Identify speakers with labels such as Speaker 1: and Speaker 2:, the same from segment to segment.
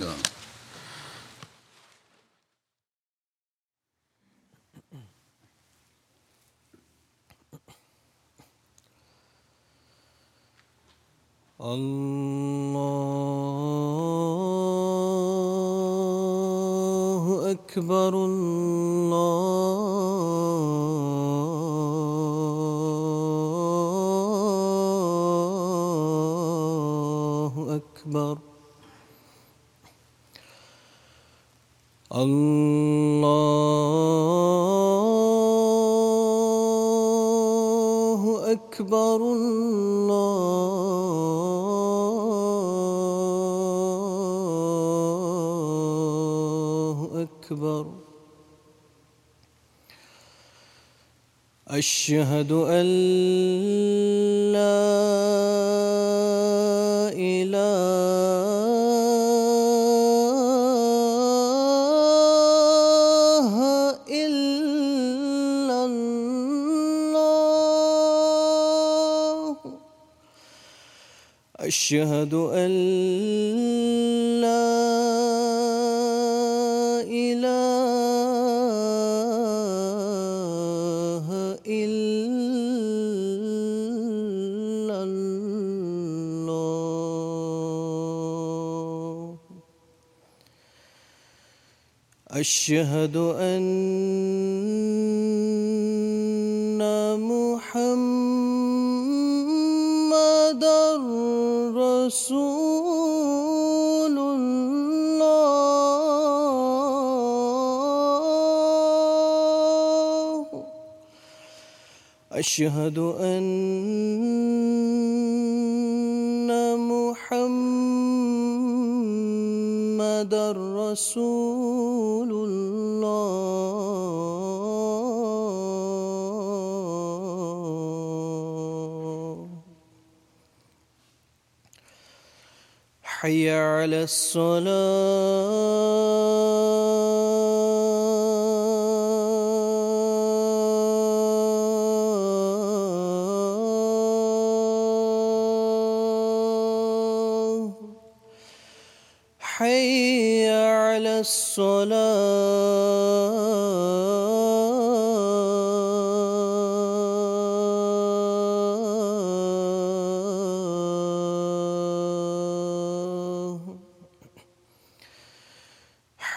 Speaker 1: Ja.
Speaker 2: الله أكبر الله أشهد أن لا إله إلا الله. أشهد أن محمد رسول الله. أشهد أن حي على الصلاه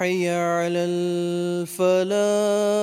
Speaker 2: حي على الفلاح.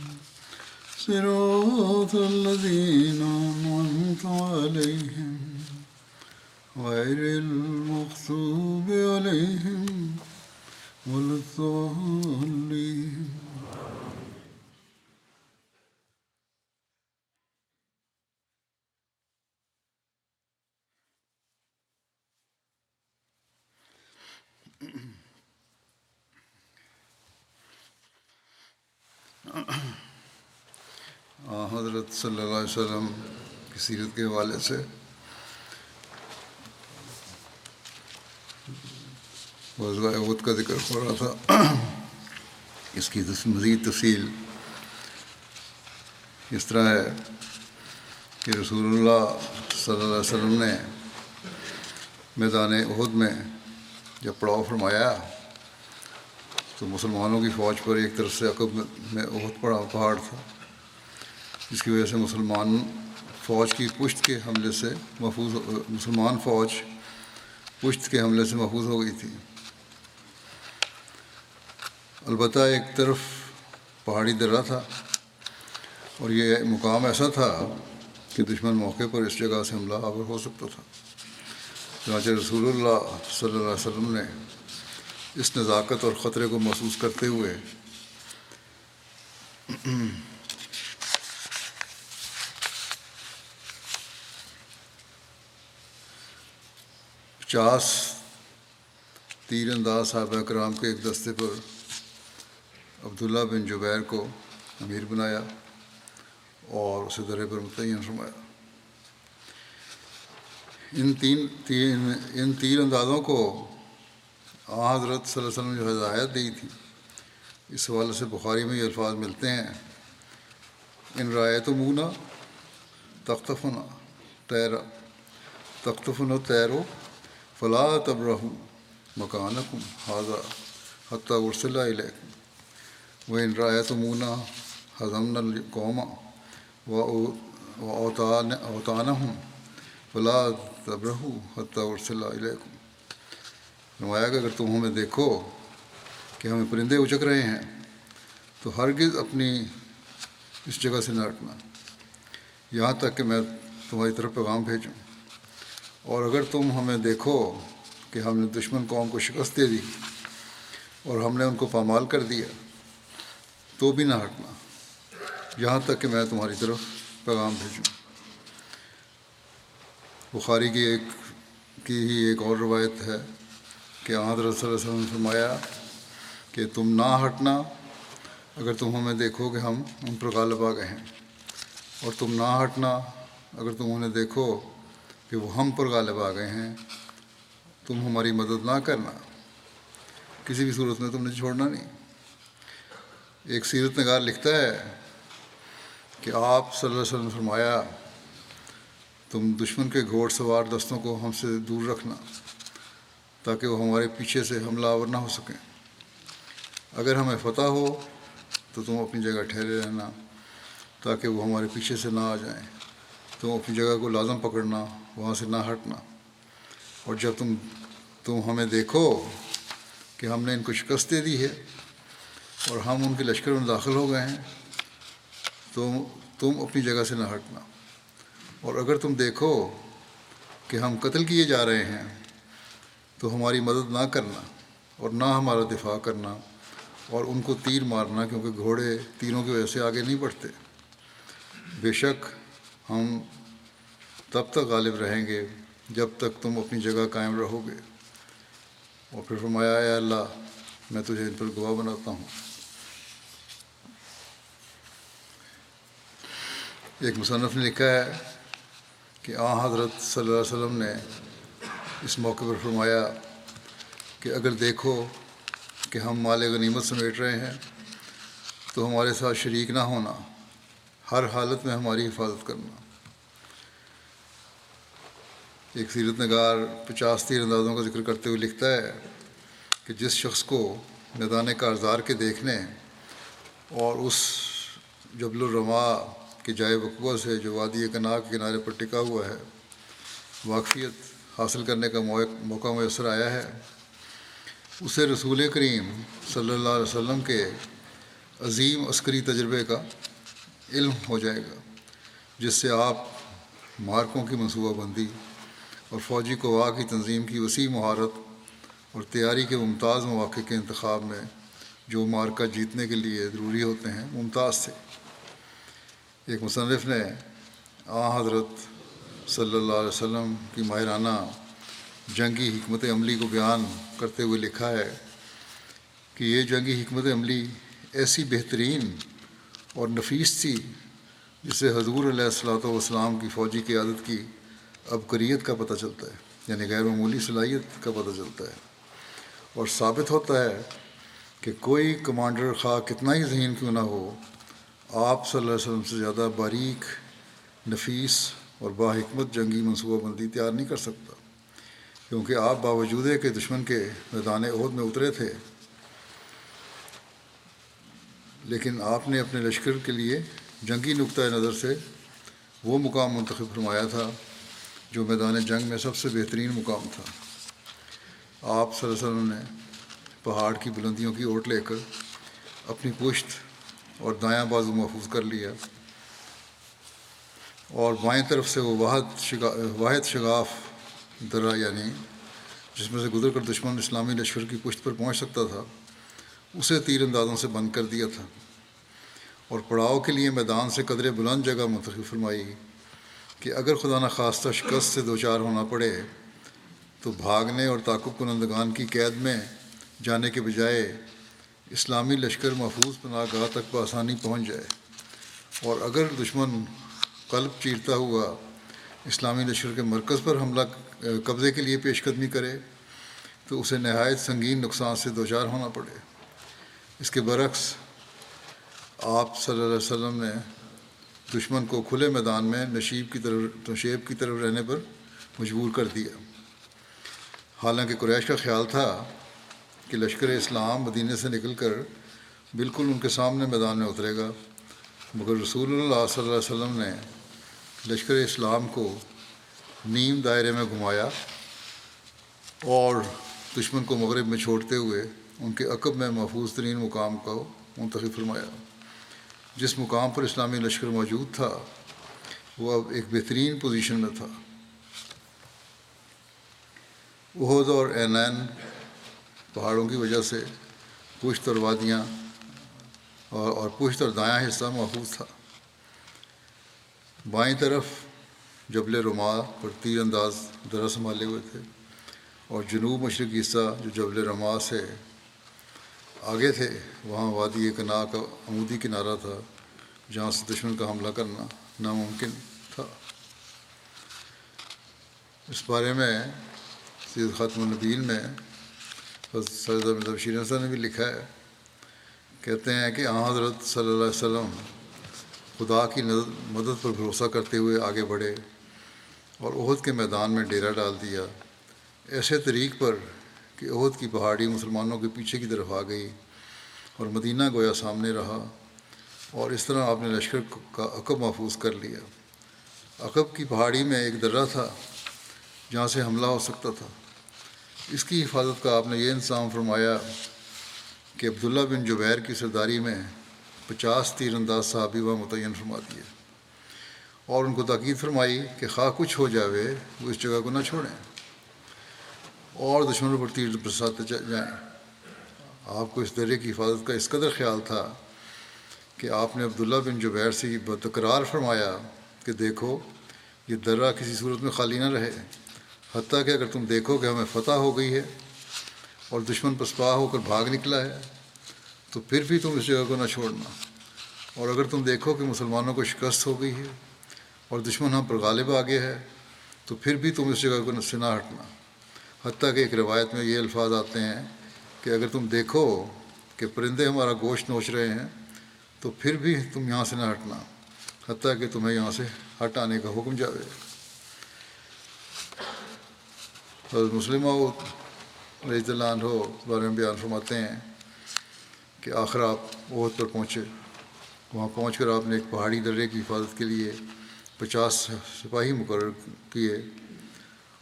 Speaker 1: صراط الذين أنعمت عليهم غير المغضوب عليهم ولا الضالين. آ حضرت صلی اللہ علیہ وسلم کی سیرت کے حوالے سے۔ وضوء کا ذکر ہو رہا تھا۔ اس کی مزید تفصیل۔ اس طرح ہے کہ رسول اللہ صلی اللہ علیہ وسلم نے میدان عہد میں جب پڑاؤ فرمایا، تو مسلمانوں کی فوج پر ایک طرف سے عقب میں عہد پڑا، پہاڑ تھا۔ جس کی وجہ سے مسلمان فوج کی پشت کے حملے سے محفوظ مسلمان فوج پشت کے حملے سے محفوظ ہو گئی تھی۔ البتہ ایک طرف پہاڑی درہ تھا اور یہ مقام ایسا تھا کہ دشمن موقع پر اس جگہ سے حملہ آور ہو سکتا تھا۔ چنانچہ رسول اللہ صلی اللہ علیہ وسلم نے اس نزاکت اور خطرے کو محسوس کرتے ہوئے پچاس تیر انداز صحابہ کرام کے ایک دستے پر عبداللہ بن جبیر کو امیر بنایا اور اسے درے پر متعین فرمایا۔ ان تین تین ان تیر اندازوں کو آ حضرت صلی اللہ علیہ وسلم جو ہدایت دی تھی، اس حوالے سے بخاری میں یہ الفاظ ملتے ہیں۔ ان رایت و مونا تختفنا، تیرا تختفن و تیرو فلاں تب مکانکم حاضہ حتیٰ ورسلہ علیکم و ان رایت مونا حضمن القوما و اوتان اوتان ہوں فلاں تب رہو حتیٰ ورسلہ علیکم نمایا کہ اگر تم ہمیں دیکھو کہ ہمیں پرندے اچک رہے ہیں، تو ہرگز اپنی اس جگہ سے نہ ہٹنا۔ یہاں تک کہ میں تمہاری طرف پیغام بھیجوں۔ اور اگر تم ہمیں دیکھو کہ ہم نے دشمن قوم کو شکست دے دی اور ہم نے ان کو پامال کر دیا، تو بھی نہ ہٹنا۔ یہاں تک کہ میں تمہاری طرف پیغام بھیجوں۔ بخاری کی ایک کی ہی ایک اور روایت ہے کہ حضرت صلی اللہ علیہ وسلم نے فرمایا کہ تم نہ ہٹنا اگر تم ہمیں دیکھو کہ ہم ان پر غالب آ گئے ہیں۔ اور تم نہ ہٹنا اگر تم انہیں دیکھو کہ وہ ہم پر غالب آ گئے ہیں، تم ہماری مدد نہ کرنا۔ کسی بھی صورت میں تم نے چھوڑنا نہیں۔ ایک سیرت نگار لکھتا ہے کہ آپ صلی اللہ علیہ وسلم فرمایا، تم دشمن کے گھوڑ سوار دستوں کو ہم سے دور رکھنا تاکہ وہ ہمارے پیچھے سے حملہ آور نہ ہو سکیں۔ اگر ہمیں فتح ہو تو تم اپنی جگہ ٹھہرے رہنا تاکہ وہ ہمارے پیچھے سے نہ آ جائیں۔ تم اپنی جگہ کو لازم پکڑنا وہاں سے نہ ہٹنا۔ اور جب تم تم ہمیں دیکھو کہ ہم نے ان کو شکست دے دی ہے اور ہم ان کے لشکر میں داخل ہو گئے ہیں تو تم اپنی جگہ سے نہ ہٹنا۔ اور اگر تم دیکھو کہ ہم قتل کیے جا رہے ہیں، تو ہماری مدد نہ کرنا اور نہ ہمارا دفاع کرنا اور ان کو تیر مارنا، کیونکہ گھوڑے تیروں کی وجہ سے آگے نہیں بڑھتے۔ بے شک ہم تب تک غالب رہیں گے جب تک تم اپنی جگہ قائم رہو گے۔ اور پھر فرمایا، اے اللہ، میں تجھے ان پر گواہ بناتا ہوں۔ ایک مصنف نے لکھا ہے کہ آ حضرت صلی اللہ علیہ وسلم نے اس موقع پر فرمایا کہ اگر دیکھو کہ ہم مال غنیمت سمیٹ رہے ہیں، تو ہمارے ساتھ شریک نہ ہونا، ہر حالت میں ہماری حفاظت کرنا۔ ایک سیرت نگار پچاس تیر اندازوں کا ذکر کرتے ہوئے لکھتا ہے کہ جس شخص کو میدان کارزار کے دیکھنے اور اس جبل الرما کے جائے وقوع سے جو وادی کنا کے کنارے پر ٹکا ہوا ہے، واقفیت حاصل کرنے کا موقع میسر آیا ہے۔ اسے رسول کریم صلی اللہ علیہ وسلم کے عظیم عسکری تجربے کا علم ہو جائے گا، جس سے آپ مارکوں کی منصوبہ بندی اور فوجی قوا کی تنظیم کی وسیع مہارت اور تیاری کے ممتاز مواقع کے انتخاب میں جو مارکہ جیتنے کے لیے ضروری ہوتے ہیں، ممتاز تھے۔ ایک مصنف نے آ حضرت صلی اللہ علیہ وسلم کی ماہرانہ جنگی حکمت عملی کو بیان کرتے ہوئے لکھا ہے کہ یہ جنگی حکمت عملی ایسی بہترین اور نفیس تھی جسے حضور علیہ السلاۃ والسلام کی فوجی قیادت کی ابکریت کا پتہ چلتا ہے یعنی غیر معمولی صلاحیت کا پتہ چلتا ہے۔ اور ثابت ہوتا ہے کہ کوئی کمانڈر خواہ کتنا ہی ذہین کیوں نہ ہو، آپ صلی اللہ علیہ وسلم سے زیادہ باریک، نفیس اور باحکمت جنگی منصوبہ بندی تیار نہیں کر سکتا۔ کیونکہ آپ باوجود ہے کہ دشمن کے میدان عہد میں اترے تھے۔ لیکن آپ نے اپنے لشکر کے لیے جنگی نقطۂ نظر سے وہ مقام منتخب فرمایا تھا۔ جو میدان جنگ میں سب سے بہترین مقام تھا۔ آپ صلی اللہ علیہ وسلم نے پہاڑ کی بلندیوں کی اوٹ لے کر اپنی پشت اور دایاں بازو محفوظ کر لیا۔ اور بائیں طرف سے وہ واحد شگا، واحد شگاف درہ یعنی جس میں سے گزر کر دشمن اسلامی لشکر کی پشت پر پہنچ سکتا تھا، اسے تیر اندازوں سے بند کر دیا تھا۔ اور پڑاؤ کے لیے میدان سے قدرے بلند جگہ منتخب فرمائی۔ کہ اگر خدا نخواستہ شکست سے دو چار ہونا پڑے، تو بھاگنے اور تعقب کنندگان کی قید میں جانے کے بجائے اسلامی لشکر محفوظ پناہ گاہ تک بآسانی پہنچ جائے۔ اور اگر دشمن قلب چیرتا ہوا اسلامی لشکر کے مرکز پر حملہ قبضے کے لیے پیش قدمی کرے، تو اسے نہایت سنگین نقصان سے دو چار ہونا پڑے۔ اس کے برعکس، آپ صلی اللہ علیہ وسلم نے دشمن کو کھلے میدان میں نشیب کی طرف، نشیب کی طرف رہنے پر مجبور کر دیا۔ حالانکہ قریش کا خیال تھا کہ لشکر اسلام مدینہ سے نکل کر بالکل ان کے سامنے میدان میں اترے گا، مگر رسول اللہ صلی اللہ علیہ وسلم نے لشکر اسلام کو نیم دائرے میں گھمایا اور دشمن کو مغرب میں چھوڑتے ہوئے ان کے عقب میں محفوظ ترین مقام کو منتخب فرمایا۔ جس مقام پر اسلامی لشکر موجود تھا، وہ اب ایک بہترین پوزیشن میں تھا۔ عہد اور اینین پہاڑوں کی وجہ سے پشت اور وادیاں اور اور پشت اور دایاں حصہ محفوظ تھا۔ بائیں طرف جبل رما پر تیر انداز درہ سنبھالے ہوئے تھے اور جنوب مشرقی حصہ جو جبل رما سے آگے تھے، وہاں وادی کنا کا عمودی کنارہ تھا، جہاں سے دشمن کا حملہ کرنا ناممکن تھا۔ اس بارے میں سید خاتم النبین میں سید احمد بشیر حسن نے بھی لکھا ہے۔ کہتے ہیں کہ آ حضرت صلی اللہ علیہ وسلم خدا کی مدد پر بھروسہ کرتے ہوئے آگے بڑھے اور عہد کے میدان میں ڈیرا ڈال دیا۔ ایسے طریق پر کہ عہد کی پہاڑی مسلمانوں کے پیچھے کی طرف آ گئی اور مدینہ گویا سامنے رہا اور اس طرح آپ نے لشکر کا عقب محفوظ کر لیا۔ عقب کی پہاڑی میں ایک درہ تھا جہاں سے حملہ ہو سکتا تھا۔ اس کی حفاظت کا آپ نے یہ انتظام فرمایا کہ عبداللہ بن جبیر کی سرداری میں پچاس تیر انداز صحابی و متعین فرما دیے اور ان کو تاکید فرمائی کہ خواہ کچھ ہو جاوے وہ اس جگہ کو نہ چھوڑیں۔ اور دشمنوں پر تیر برساتے جائیں آپ کو اس درے کی حفاظت کا اس قدر خیال تھا کہ آپ نے عبداللہ بن جبیر سے بتقرار فرمایا کہ دیکھو، یہ درہ کسی صورت میں خالی نہ رہے۔ حتیٰ کہ اگر تم دیکھو کہ ہمیں فتح ہو گئی ہے اور دشمن پسپا ہو کر بھاگ نکلا ہے، تو پھر بھی تم اس جگہ کو نہ چھوڑنا۔ اور اگر تم دیکھو کہ مسلمانوں کو شکست ہو گئی ہے اور دشمن ہم پر غالب آ گیا ہے، تو پھر بھی تم اس جگہ کو سے نہ ہٹنا۔ حتیٰ کہ ایک روایت میں یہ الفاظ آتے ہیں کہ اگر تم دیکھو کہ پرندے ہمارا گوشت نوچ رہے ہیں، تو پھر بھی تم یہاں سے نہ ہٹنا، حتیٰ کہ تمہیں یہاں سے ہٹ آنے کا حکم جاوے۔ حضرت مسلمہ رضی اللہ عنہ بارے میں بیان فرماتے ہیں کہ آخر آپ عہد پر پہنچے۔ وہاں پہنچ کر آپ نے ایک پہاڑی درے کی حفاظت کے لیے پچاس سپاہی مقرر کیے۔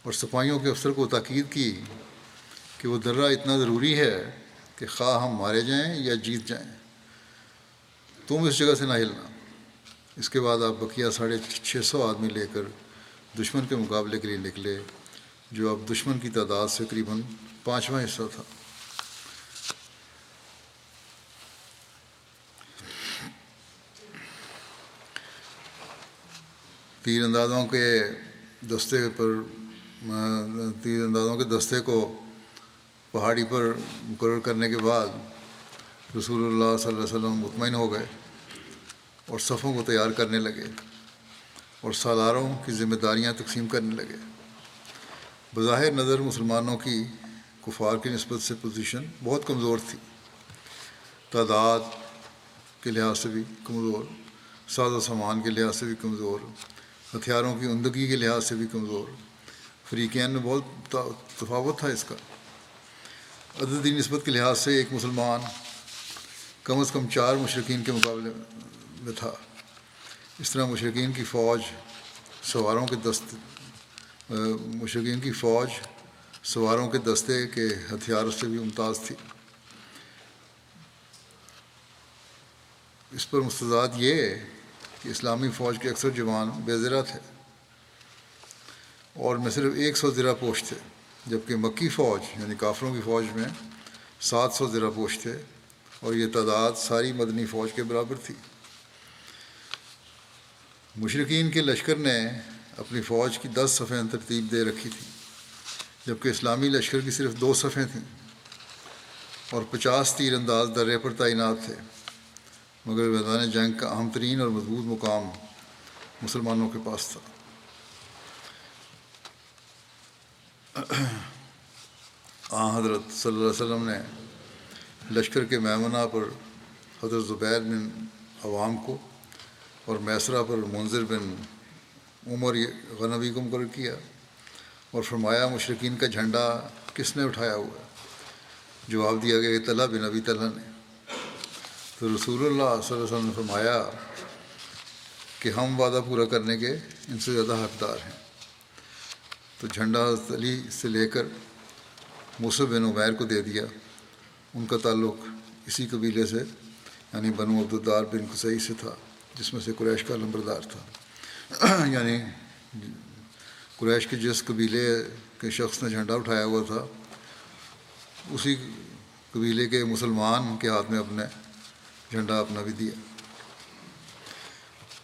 Speaker 1: اور سپاہیوں کے افسر کو تاکید کی کہ وہ درہ اتنا ضروری ہے کہ خواہ ہم مارے جائیں یا جیت جائیں۔ تم اس جگہ سے نہ ہلنا۔ اس کے بعد آپ بقیہ ساڑھے چھ سو آدمی لے کر دشمن کے مقابلے کے لیے نکلے، جو اب دشمن کی تعداد سے قریباً پانچواں حصہ تھا۔ تیر اندازوں کے دستے پر تیر اندازوں کے دستے کو پہاڑی پر مقرر کرنے کے بعد رسول اللہ صلی اللہ علیہ وسلم مطمئن ہو گئے اور صفوں کو تیار کرنے لگے اور سالاروں کی ذمہ داریاں تقسیم کرنے لگے۔ بظاہر نظر مسلمانوں کی کفار کی نسبت سے پوزیشن بہت کمزور تھی۔ تعداد کے لحاظ سے بھی کمزور، ساز و سامان کے لحاظ سے بھی کمزور، ہتھیاروں کی عمدگی کے لحاظ سے بھی کمزور۔ فریقین میں بہت تفاوت تھا اس کا۔ عددی نسبت کے لحاظ سے ایک مسلمان کم از کم چار مشرقین کے مقابلے میں تھا۔ اس طرح مشرقین کی فوج سواروں کے دست مشرقین کی فوج سواروں کے دستے کے ہتھیاروں سے بھی ممتاز تھی۔ اس پر مستضاد یہ کہ اسلامی فوج کے اکثر جوان بے زرہ تھے۔ اور میں صرف ایک سو زرہ پوش تھے، جبکہ مکی فوج یعنی کافروں کی فوج میں سات سو زرہ پوش تھے اور یہ تعداد ساری مدنی فوج کے برابر تھی۔ مشرقین کے لشکر نے اپنی فوج کی دس صفیں ترتیب دے رکھی تھی، جبکہ اسلامی لشکر کی صرف دو صفیں تھیں اور پچاس تیر انداز درے پر تعینات تھے۔ مگر میدان جنگ کا اہم ترین اور مضبوط مقام مسلمانوں کے پاس تھا۔ آ، حضرت صلی اللہ علیہ وسلم نے لشکر کے میمنہ پر حضرت زبیر بن عوام کو اور میسرہ پر منظر بن عمر غنبی کو مقرر کیا اور فرمایا مشرقین کا جھنڈا کس نے اٹھایا ہوا جواب دیا گیا کہ طلح بن ابی طلح نے۔ تو رسول اللہ صلی اللہ علیہ وسلم نے فرمایا کہ ہم وعدہ پورا کرنے کے ان سے زیادہ حقدار ہیں۔ تو جھنڈا علی سے لے کر موسف بن عمیر کو دے دیا۔ ان کا تعلق اسی قبیلے سے یعنی بنو عبدالدار بن قصعی سے تھا، جس میں سے قریش کا لمبردار تھا۔ یعنی قریش کے جس قبیلے کے شخص نے جھنڈا اٹھایا ہوا تھا، اسی قبیلے کے مسلمان کے ہاتھ میں اپنے جھنڈا اپنا بھی دیا۔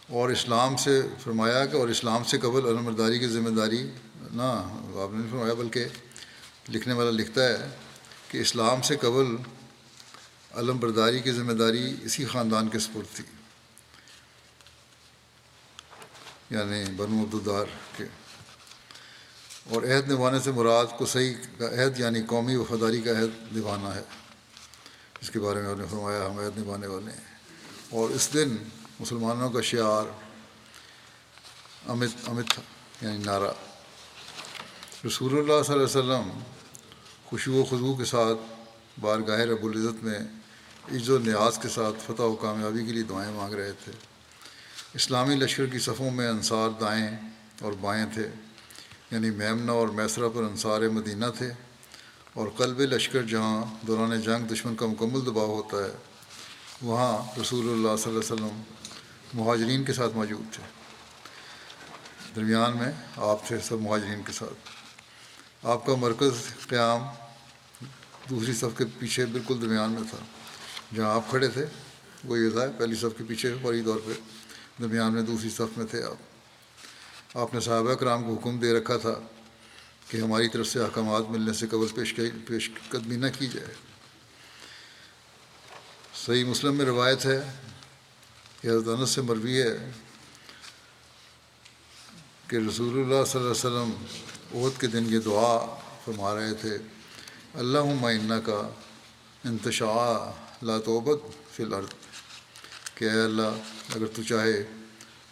Speaker 1: اور اسلام سے فرمایا کہ اور اسلام سے قبل علمبرداری کی ذمہ داری نہ آپ نے فرمایا، بلکہ لکھنے والا لکھتا ہے کہ اسلام سے قبل علم برداری کی ذمہ داری اسی خاندان کے سپرد تھی۔ یعنی بنو عبدالدار کے۔ اور عہد نبھانے سے مراد کو صحیح کا عہد یعنی قومی وفاداری کا عہد نبھانا ہے۔ اس کے بارے میں انہوں نے فرمایا، ہم عہد نبھانے والے ہیں۔ اور اس دن مسلمانوں کا شعار امت امت یعنی نعرہ۔ رسول اللہ صلی اللہ علیہ وسلم خوشو و خضو کے ساتھ بارگاہ رب العزت میں عز و نیاز کے ساتھ فتح و کامیابی کے لیے دعائیں مانگ رہے تھے۔ اسلامی لشکر کی صفوں میں انصار دائیں اور بائیں تھے یعنی میمنہ اور میسرہ پر انصار مدینہ تھے۔ اور قلب لشکر جہاں دوران جنگ دشمن کا مکمل دباؤ ہوتا ہے، وہاں رسول اللہ صلی اللہ علیہ وسلم مہاجرین کے ساتھ موجود تھے۔ درمیان میں آپ تھے سب مہاجرین کے ساتھ۔ آپ کا مرکز قیام دوسری صف کے پیچھے بالکل درمیان میں تھا۔ جہاں آپ کھڑے تھے، وہ یہ تھا، پہلی صف کے پیچھے فوری طور پہ درمیان میں دوسری صف میں تھے آپ۔ آپ نے صحابہ کرام کو حکم دے رکھا تھا کہ ہماری طرف سے احکامات ملنے سے قبل پیش پیش قدمی نہ کی جائے۔ صحیح مسلم میں روایت ہے کہ حضرت انس سے مروی ہے کہ رسول اللہ صلی اللہ علیہ وسلم عہد کے دن یہ دعا فرما رہے تھے اللہ معینہ کا انتشاء لا توبت فی الارض، کہ اے اللہ، اگر تو چاہے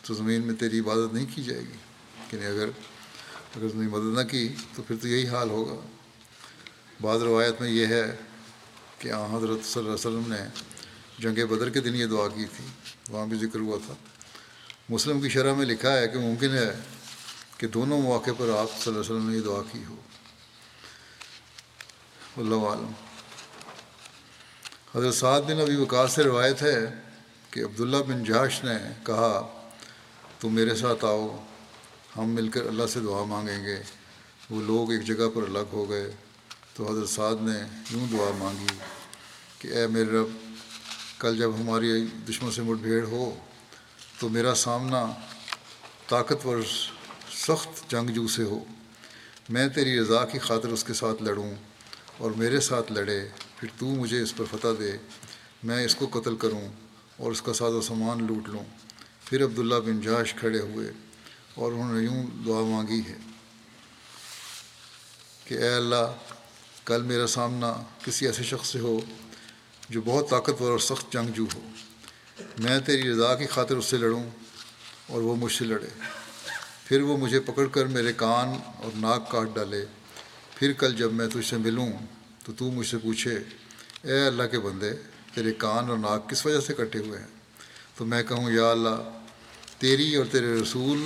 Speaker 1: تو زمین میں تیری عبادت نہیں کی جائے گی، کہ اگر اگر تم نے مدد نہ کی تو پھر تو یہی حال ہوگا۔ بعض روایت میں یہ ہے کہ آن حضرت صلی اللہ علیہ وسلم نے جنگ بدر کے دن یہ دعا کی تھی، وہاں بھی ذکر ہوا تھا۔ مسلم کی شرح میں لکھا ہے کہ ممکن ہے کہ دونوں مواقع پر آپ صلی اللہ علیہ وسلم نے یہ دعا کی ہو۔ اللہ عالم۔ حضرت سعد بن ابی وقاص سے روایت ہے کہ عبداللہ بن جاش نے کہا، تم میرے ساتھ آؤ، ہم مل کر اللہ سے دعا مانگیں گے۔ وہ لوگ ایک جگہ پر الگ ہو گئے۔ تو حضرت سعد نے یوں دعا مانگی کہ، اے میرے رب، کل جب ہماری دشمن سے مٹ بھیڑ ہو، تو میرا سامنا طاقتور سخت جنگجو سے ہو، میں تیری رضا کی خاطر اس کے ساتھ لڑوں اور میرے ساتھ لڑے، پھر تو مجھے اس پر فتح دے، میں اس کو قتل کروں اور اس کا ساز و سامان لوٹ لوں۔ پھر عبداللہ بن جاش کھڑے ہوئے اور انہوں نے یوں دعا مانگی ہے کہ اے اللہ، کل میرا سامنا کسی ایسے شخص سے ہو جو بہت طاقتور اور سخت جنگجو ہو۔ میں تیری رضا کی خاطر اس سے لڑوں اور وہ مجھ سے لڑے۔ پھر وہ مجھے پکڑ کر میرے کان اور ناک کاٹ ڈالے۔ پھر کل جب میں تجھ سے ملوں تو تو مجھ سے پوچھے، اے اللہ کے بندے، تیرے کان اور ناک کس وجہ سے کٹے ہوئے ہیں؟ تو میں کہوں، یا اللہ، تیری اور تیرے رسول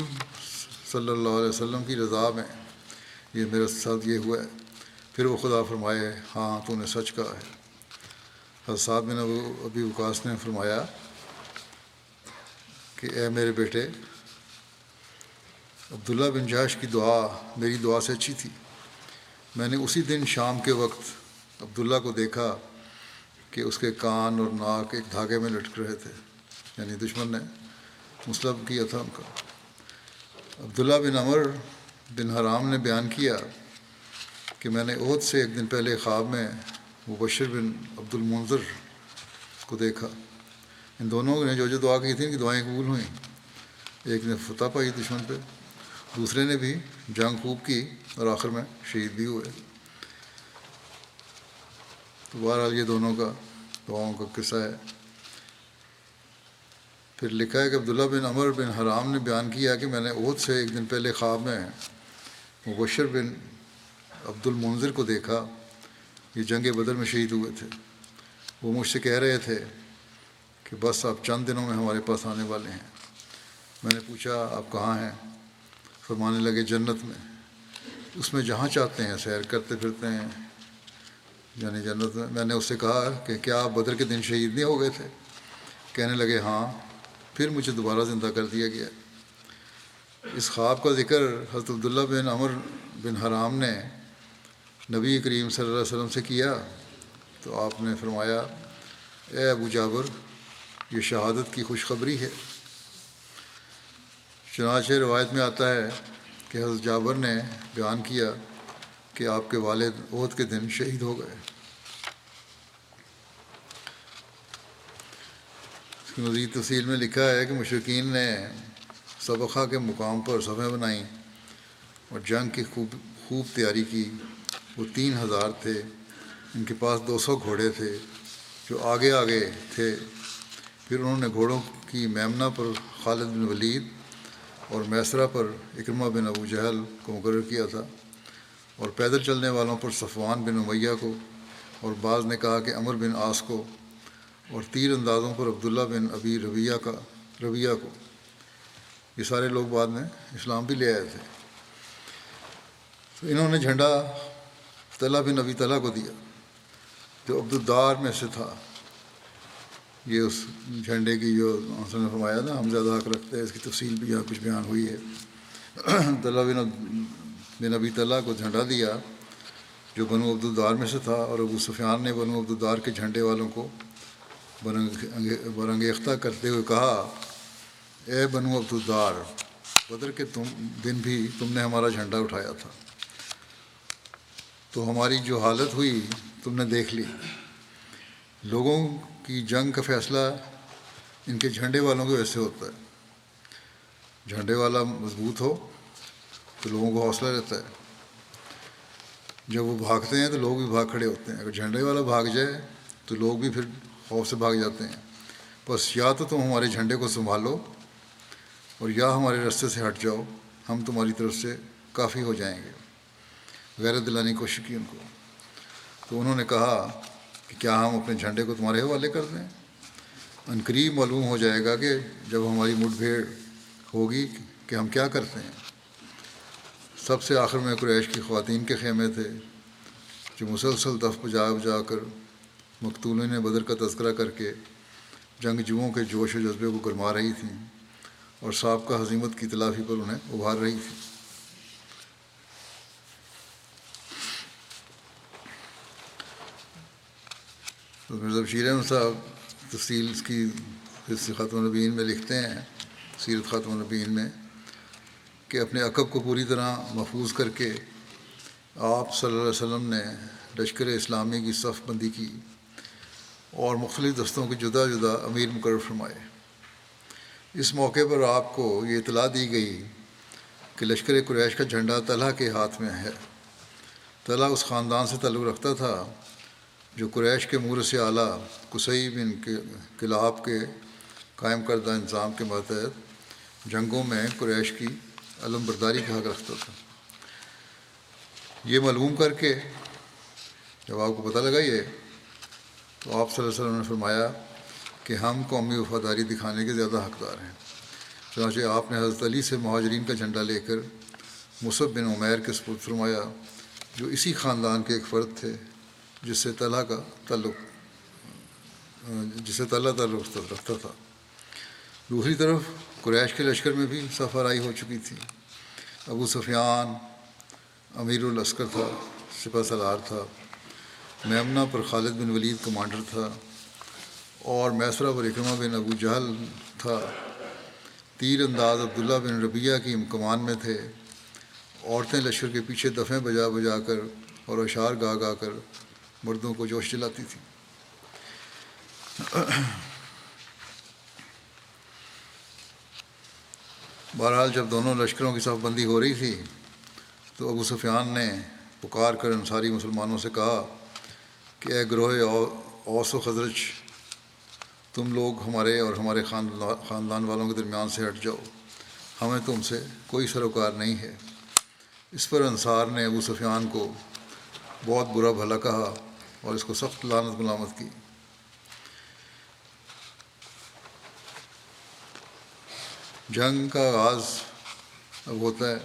Speaker 1: صلی اللہ علیہ وسلم کی رضا میں یہ میرے ساتھ یہ ہوا ہے۔ پھر وہ خدا فرمائے ہاں تو نے سچ کہا ہے۔ حضرت صاحب بن ابو ابی وقاص نے فرمایا کہ، اے میرے بیٹے عبداللہ بن جاش کی دعا میری دعا سے اچھی تھی۔ میں نے اسی دن شام کے وقت عبداللہ کو دیکھا کہ اس کے کان اور ناک ایک دھاگے میں لٹک رہے تھے یعنی دشمن نے مسلب کیا تھا ان کا۔ عبداللہ بن عمر بن حرام نے بیان کیا کہ میں نے عہد سے ایک دن پہلے خواب میں مبشر بن عبد المنظر کو دیکھا۔ ان دونوں نے جو جو دعا کی تھیں ان کی دعائیں قبول ہوئیں۔ ایک نے فتح پائی دشمن پہ دوسرے نے بھی جنگ خوب کی اور آخر میں شہید بھی ہوئے۔ تو بہرحال یہ دونوں کا دعاؤں کا قصہ ہے۔ پھر لکھا ہے کہ عبداللہ بن عمر بن حرام نے بیان کیا کہ میں نے عہد سے ایک دن پہلے خواب میں مبشر بن عبد المنظر کو دیکھا۔ یہ جنگ بدر میں شہید ہوئے تھے۔ وہ مجھ سے کہہ رہے تھے کہ بس آپ چند دنوں میں ہمارے پاس آنے والے ہیں۔ میں نے پوچھا، آپ کہاں ہیں؟ فرمانے لگے جنت میں۔ اس میں جہاں چاہتے ہیں سیر کرتے پھرتے ہیں۔ یعنی جنت میں میں نے اس سے کہا کہ کیا آپ بدر کے دن شہید نہیں ہو گئے تھے؟ کہنے لگے ہاں۔ پھر مجھے دوبارہ زندہ کر دیا گیا۔ اس خواب کا ذکر حضرت عبداللہ بن عمر بن حرام نے نبی کریم صلی اللہ علیہ وسلم سے کیا۔ تو آپ نے فرمایا، اے ابو جابر یہ شہادت کی خوشخبری ہے۔ چنانچہ روایت میں آتا ہے کہ حضرت جابر نے بیان کیا کہ آپ کے والد عہد کے دن شہید ہو گئے۔ اس کی مزید تفصیل میں لکھا ہے کہ مشرقین نے سبقہ کے مقام پر صفحیں بنائیں اور جنگ کی خوب خوب تیاری کی۔ وہ تین ہزار تھے۔ ان کے پاس دو سو گھوڑے تھے جو آگے آگے تھے۔ پھر انہوں نے گھوڑوں کی میمنا پر خالد بن ولید اور میسرا پر اکرمہ بن ابو جہل کو مقرر کیا تھا اور پیدل چلنے والوں پر صفوان بن امیہ کو اور بعض نے کہا کہ امر بن آس کو اور تیر اندازوں پر عبداللہ بن ابی ربیہ کا ربیہ کو۔ یہ سارے لوگ بعد میں اسلام بھی لے آئے تھے۔ تو انہوں نے جھنڈا طلح بن ابی طلح کو دیا جو عبدالدار میں سے تھا۔ یہ اس جھنڈے کی جو حسن نے فرمایا نا، ہم زیادہ حق رکھتے ہیں، اس کی تفصیل بھی یہاں کچھ بیان ہوئی ہے۔ طلح بن بن ابی طلح کو جھنڈا دیا، جو بنو عبدالدار میں سے تھا، اور ابو سفیان نے بنو عبدالدار کے جھنڈے والوں کو برنگیختہ کرتے ہوئے کہا، اے بنو عبدالدار بدر کے تم دن بھی تم نے ہمارا جھنڈا اٹھایا تھا۔ تو ہماری جو حالت ہوئی، تم نے دیکھ لی۔ لوگوں کی جنگ کا فیصلہ ان کے جھنڈے والوں کے ویسے ہوتا ہے۔ جھنڈے والا مضبوط ہو تو لوگوں کو حوصلہ رہتا ہے۔ جب وہ بھاگتے ہیں تو لوگ بھی بھاگ کھڑے ہوتے ہیں۔ اگر جھنڈے والا بھاگ جائے تو لوگ بھی پھر خوف سے بھاگ جاتے ہیں۔ بس یا تو تم ہمارے جھنڈے کو سنبھالو اور یا ہمارے رستے سے ہٹ جاؤ۔ ہم تمہاری طرف سے کافی ہو جائیں گے۔ غیرت دلانے کی کوشش کی ان کو۔ تو انہوں نے کہا کہ کیا ہم اپنے جھنڈے کو تمہارے حوالے کر دیں؟ ان قریب معلوم ہو جائے گا کہ جب ہماری مٹ بھیڑ ہوگی کہ ہم کیا کرتے ہیں۔ سب سے آخر میں قریش کی خواتین کے خیمے تھے، جو مسلسل دف بجا بجا کر مقتولین بدر کا تذکرہ کر کے جنگ جوؤں کے جوش و جذبے کو گرما رہی تھیں اور سابقہ حزیمت کی تلافی پر انہیں ابھار رہی تھی مرزا بشیر احمد صاحب تفصیل اس کی خاتم نبین میں لکھتے ہیں، سیرت خاتم نبین میں، کہ اپنے عقب کو پوری طرح محفوظ کر کے آپ صلی اللہ علیہ وسلم نے لشکر اسلامی کی صف بندی کی اور مختلف دستوں کے جدا جدا امیر مقرر فرمائے۔ اس موقع پر آپ کو یہ اطلاع دی گئی کہ لشکر قریش کا جھنڈا طلحہ کے ہاتھ میں ہے۔ طلحہ اس خاندان سے تعلق رکھتا تھا جو قریش کے مور سے اعلیٰ کسئی بن کلاب کے قائم کردہ انظام کے ماتحت جنگوں میں قریش کی علم برداری کا حق رکھتا تھا۔ یہ معلوم کر کے جب آپ کو پتہ لگا یہ، تو آپ صلی اللہ علیہ وسلم نے فرمایا کہ ہم قومی وفاداری دکھانے کے زیادہ حقدار ہیں۔ چنانچہ آپ نے حضرت علی سے مہاجرین کا جھنڈا لے کر مصب بن عمیر کے سپرد فرمایا، جو اسی خاندان کے ایک فرد تھے۔ جس سے طلحہ کا تعلق، جس سے طلحہ تعلق رکھتا تھا۔ دوسری طرف قریش کے لشکر میں بھی سفرائی ہو چکی تھی۔ ابو سفیان امیر الاسکر تھا سپہ سلار تھا۔ میمنا پر خالد بن ولید کمانڈر تھا۔ اور میسرہ پر اکرمہ بن ابو جہل تھا۔ تیر انداز عبداللہ بن ربیہ کی کمان میں تھے۔ عورتیں لشکر کے پیچھے دفعیں بجا بجا کر اور اشعار گا گا کر مردوں کو جوش جلاتی تھیں بہرحال جب دونوں لشکروں کی صف بندی ہو رہی تھی، تو ابو سفیان نے پکار کر انصاری مسلمانوں سے کہا کہ اے گروہ اوس و خزرج تم لوگ ہمارے اور ہمارے خاندان والوں کے درمیان سے ہٹ جاؤ۔ ہمیں تم سے کوئی سروکار نہیں ہے۔ اس پر انصار نے ابو سفیان کو بہت برا بھلا کہا۔ اور اس کو سخت لانت ملامت کی۔ جنگ کا آغاز اب ہوتا ہے۔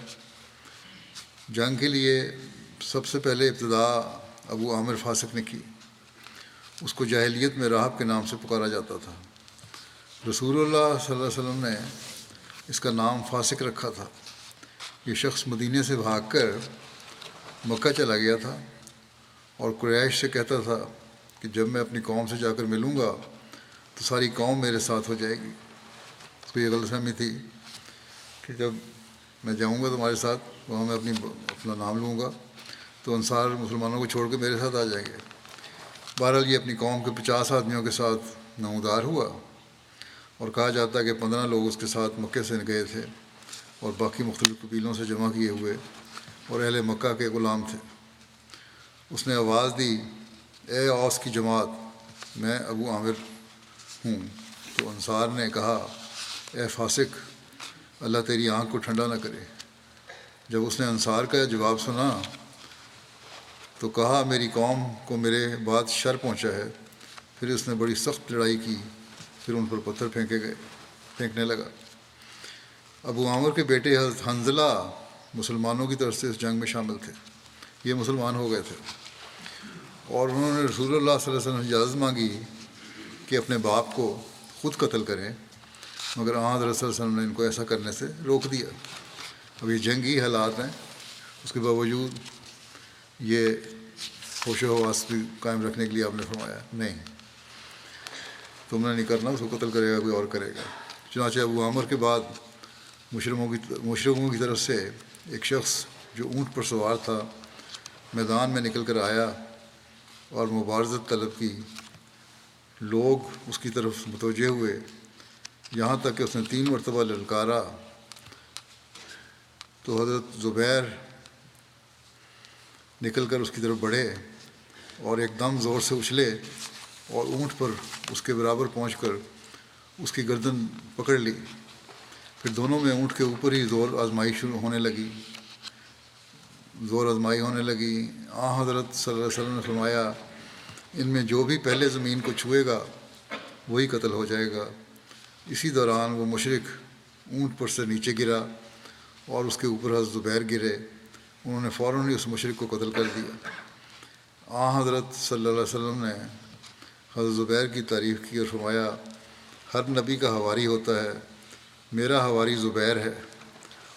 Speaker 1: جنگ کے لیے سب سے پہلے ابتدا ابو عامر فاسق نے کی۔ اس کو جاہلیت میں راہب کے نام سے پکارا جاتا تھا۔ رسول اللہ صلی اللہ علیہ وسلم نے اس کا نام فاسق رکھا تھا۔ یہ شخص مدینہ سے بھاگ کر مکہ چلا گیا تھا۔ اور قریش سے کہتا تھا کہ جب میں اپنی قوم سے جا کر ملوں گا تو ساری قوم میرے ساتھ ہو جائے گی۔ اس کو یہ غلط فہمی تھی کہ جب میں جاؤں گا تمہارے ساتھ، وہاں میں اپنی اپنا نام لوں گا، تو انصار مسلمانوں کو چھوڑ کے میرے ساتھ آ جائیں گے۔ بہرحال یہ اپنی قوم کے پچاس آدمیوں کے ساتھ نمودار ہوا اور کہا جاتا ہے کہ پندرہ لوگ اس کے ساتھ مکے سے گئے تھے اور باقی مختلف قبیلوں سے جمع کیے ہوئے اور اہل مکہ کے غلام تھے۔ اس نے آواز دی، اے اوس کی جماعت، میں ابو عامر ہوں. تو انصار نے کہا، اے فاسق، اللہ تیری آنکھ کو ٹھنڈا نہ کرے. جب اس نے انصار کا جواب سنا، تو کہا، میری قوم کو میرے بعد شر پہنچا ہے. پھر اس نے بڑی سخت لڑائی کی، پھر ان پر پتھر پھینکے گئے، پھینکنے لگا۔ ابو عامر کے بیٹے حضرت حنزلہ مسلمانوں کی طرف سے اس جنگ میں شامل تھے۔ یہ مسلمان ہو گئے تھے۔ اور انہوں نے رسول اللہ صلی اللہ علیہ وسلم سے اجازت مانگی کہ اپنے باپ کو خود قتل کریں، مگر آحد رسول وسلم نے ان کو ایسا کرنے سے روک دیا۔ اب یہ جنگی حالات ہیں، اس کے باوجود یہ ہوش و حواس بھی قائم رکھنے کے لیے آپ نے فرمایا نہیں۔ تم نے نہیں کرنا، اس کو قتل کرے گا، کوئی اور کرے گا۔ چنانچہ ابو عامر کے بعد مشرقوں کی مشرقوں کی طرف سے ایک شخص جو اونٹ پر سوار تھا، میدان میں نکل کر آیا۔ اور مبارزت طلب کی۔ لوگ اس کی طرف متوجہ ہوئے۔ یہاں تک کہ اس نے تین مرتبہ للکارا۔ تو حضرت زبیر نکل کر اس کی طرف بڑھے اور ایک دم زور سے اچھلے اور اونٹ پر اس کے برابر پہنچ کر اس کی گردن پکڑ لی۔ پھر دونوں میں اونٹ کے اوپر ہی زور آزمائی شروع ہونے لگی۔ زور آزمائی ہونے لگی۔ آ حضرت صلی اللہ علیہ وسلم نے فرمایا ان میں جو بھی پہلے زمین کو چھوئے گا، وہی قتل ہو جائے گا۔ اسی دوران وہ مشرق اونٹ پر سے نیچے گرا اور اس کے اوپر حضرت زبیر گرے۔ انہوں نے فوراً ہی اس مشرق کو قتل کر دیا۔ آ، حضرت صلی اللہ علیہ وسلم نے حضرت زبیر کی تعریف کی اور فرمایا، ہر نبی کا ہواری ہوتا ہے، میرا ہواری زبیر ہے۔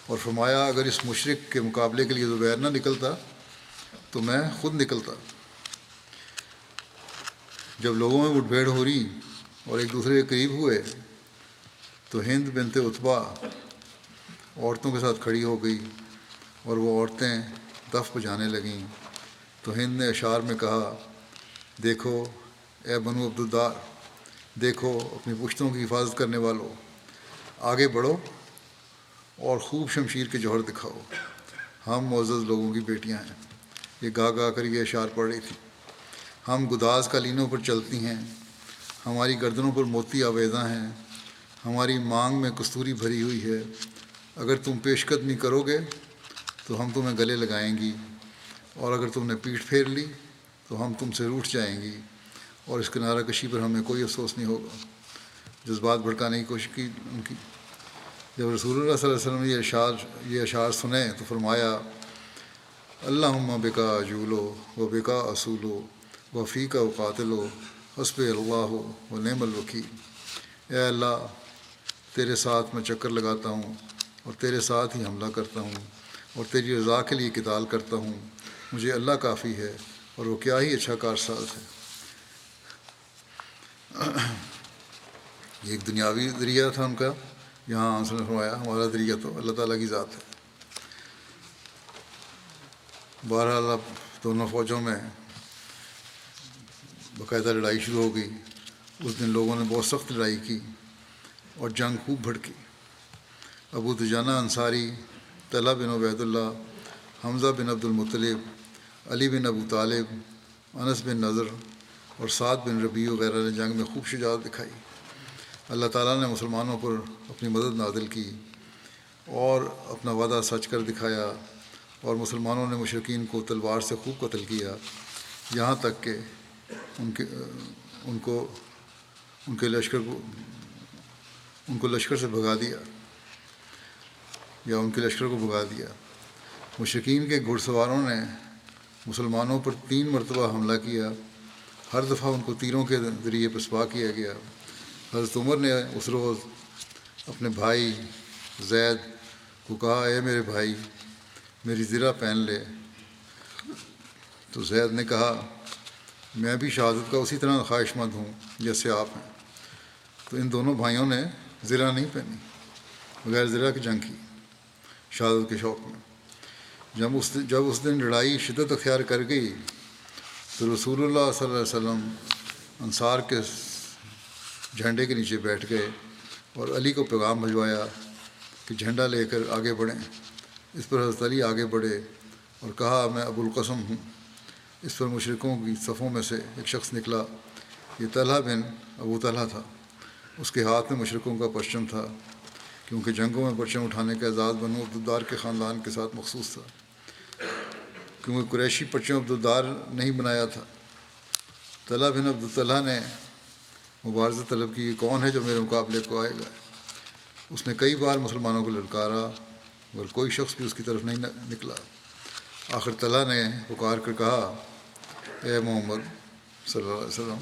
Speaker 1: اور فرمایا، اگر اس مشرق کے مقابلے کے لیے زبیر نہ نکلتا، تو میں خود نکلتا۔ جب لوگوں میں مٹ بھیڑ ہو رہی اور ایک دوسرے کے قریب ہوئے، تو ہند بنت اتبا عورتوں کے ساتھ کھڑی ہو گئی اور وہ عورتیں دف بجانے لگیں۔ تو ہند نے اشعار میں کہا، دیکھو، اے بنو عبدالدار، دیکھو، اپنی پشتوں کی حفاظت کرنے والوں، آگے بڑھو اور خوب شمشیر کے جوہر دکھاؤ۔ ہم معزز لوگوں کی بیٹیاں ہیں۔ یہ گا گا کر یہ اشعار پڑھ رہی تھی۔ ہم گداز قالینوں پر چلتی ہیں، ہماری گردنوں پر موتی آویزاں ہیں، ہماری مانگ میں کستوری بھری ہوئی ہے۔ اگر تم پیش قدمی کرو گے تو ہم تمہیں گلے لگائیں گی، اور اگر تم نے پیٹھ پھیر لی تو ہم تم سے روٹ جائیں گی، اور اس کنارہ کشی پر ہمیں کوئی افسوس نہیں ہوگا۔ جذبات بھڑکانے کی کوشش کی، ان کی۔ جب رسول اللہ صلی اللہ علیہ وسلم نے یہ اشعار یہ اشعار سنے تو فرمایا اللہ بکا جولو و بکا اصولو و فیقہ و قاتل و حسب اللہ و نعم الوکیل اے اللہ تیرے ساتھ میں چکر لگاتا ہوں اور تیرے ساتھ ہی حملہ کرتا ہوں اور تیری رضا کے لیے کتال کرتا ہوں مجھے اللہ کافی ہے اور وہ کیا ہی اچھا کارساز ہے یہ ایک دنیاوی ذریعہ تھا ان کا یہاں آنسر نے فرمایا ہمارا ذریعہ تو اللہ تعالیٰ کی ذات ہے بہرحال اب دونوں فوجوں میں باقاعدہ لڑائی شروع ہو گئی۔ اس دن لوگوں نے بہت سخت لڑائی کی اور جنگ خوب بھڑکی۔ ابو دجانہ انصاری، طلحہ بن عبید اللہ، حمزہ بن عبد المطلب، علی بن ابو طالب، انس بن نظر اور سعد بن ربیع وغیرہ نے جنگ میں خوب شجاعت دکھائی۔ اللہ تعالیٰ نے مسلمانوں پر اپنی مدد نادل کی اور اپنا وعدہ سچ کر دکھایا اور مسلمانوں نے مشرقین کو تلوار سے خوب قتل کیا۔ یہاں تک کہ ان کے، ان کو، ان کے لشکر کو، ان کو لشکر سے بھگا دیا یا ان کے لشکر کو بھگا دیا۔ مشرقین کے گھڑ سواروں نے مسلمانوں پر تین مرتبہ حملہ کیا۔ ہر دفعہ ان کو تیروں کے ذریعے پسپا کیا گیا۔ حضرت عمر نے اس روز اپنے بھائی زید کو کہا، اے میرے بھائی، میری زرہ پہن لے۔ تو زید نے کہا میں بھی شہادت کا اسی طرح خواہش مند ہوں، جیسے آپ ہیں۔ تو ان دونوں بھائیوں نے زرہ نہیں پہنی، بغیر زرہ کی جنگ کی، شہادت کے شوق میں۔ جب اس جب اس دن لڑائی شدت اختیار کر گئی، تو رسول اللہ صلی اللہ علیہ وسلم انصار کے جھنڈے کے نیچے بیٹھ گئے اور علی کو پیغام بھجوایا کہ جھنڈا لے کر آگے بڑھیں۔ اس پر حضرت علی آگے بڑھے اور کہا، میں ابو القسم ہوں۔ اس پر مشرقوں کی صفوں میں سے ایک شخص نکلا۔ یہ طلحہ بن ابو طلحہ تھا۔ اس کے ہاتھ میں مشرقوں کا پرچم تھا، کیونکہ جنگوں میں پرچم اٹھانے کا اعزاز بنو عبدالدار کے خاندان کے ساتھ مخصوص تھا۔ کیونکہ قریشی پرچم عبدالدار نہیں بنایا تھا۔ طلحہ بن عبدالطلحہ نے مبارزہ طلب کی کون ہے جو میرے مقابلے کو آئے گا؟ اس نے کئی بار مسلمانوں کو للکارا، مگر کوئی شخص بھی اس کی طرف نہیں نکلا۔ آخر طلحہ نے پکار کر کہا اے محمد صلی اللہ علیہ وسلم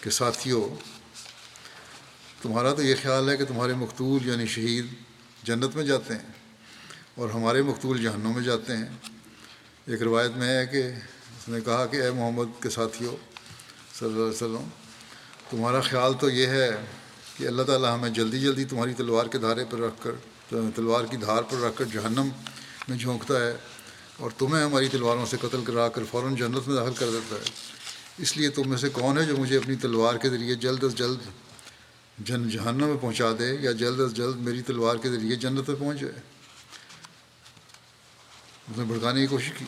Speaker 1: کہ ساتھیوں تمہارا تو یہ خیال ہے کہ تمہارے مقتول یعنی شہید جنت میں جاتے ہیں اور ہمارے مقتول جہنوں میں جاتے ہیں۔ ایک روایت میں ہے کہ اس نے کہا کہ اے محمد کے ساتھیوں صلی اللہ علیہ وسلم، تمہارا خیال تو یہ ہے کہ اللہ تعالیٰ ہمیں جلدی جلدی تمہاری تلوار کے دھارے پر رکھ کر، تلوار کی دھار پر رکھ کر جہنم میں جھونکتا ہے۔ اور تمہیں ہماری تلواروں سے قتل کرا کر فوراً جنت میں داخل کر دیتا ہے۔ اس لیے تم میں سے کون ہے جو مجھے اپنی تلوار کے ذریعے جلد از جلد جن جہنم میں پہنچا دے یا جلد از جلد میری تلوار کے ذریعے جنت میں پہنچ جائے؟ اس نے بھڑکانے کی کوشش کی۔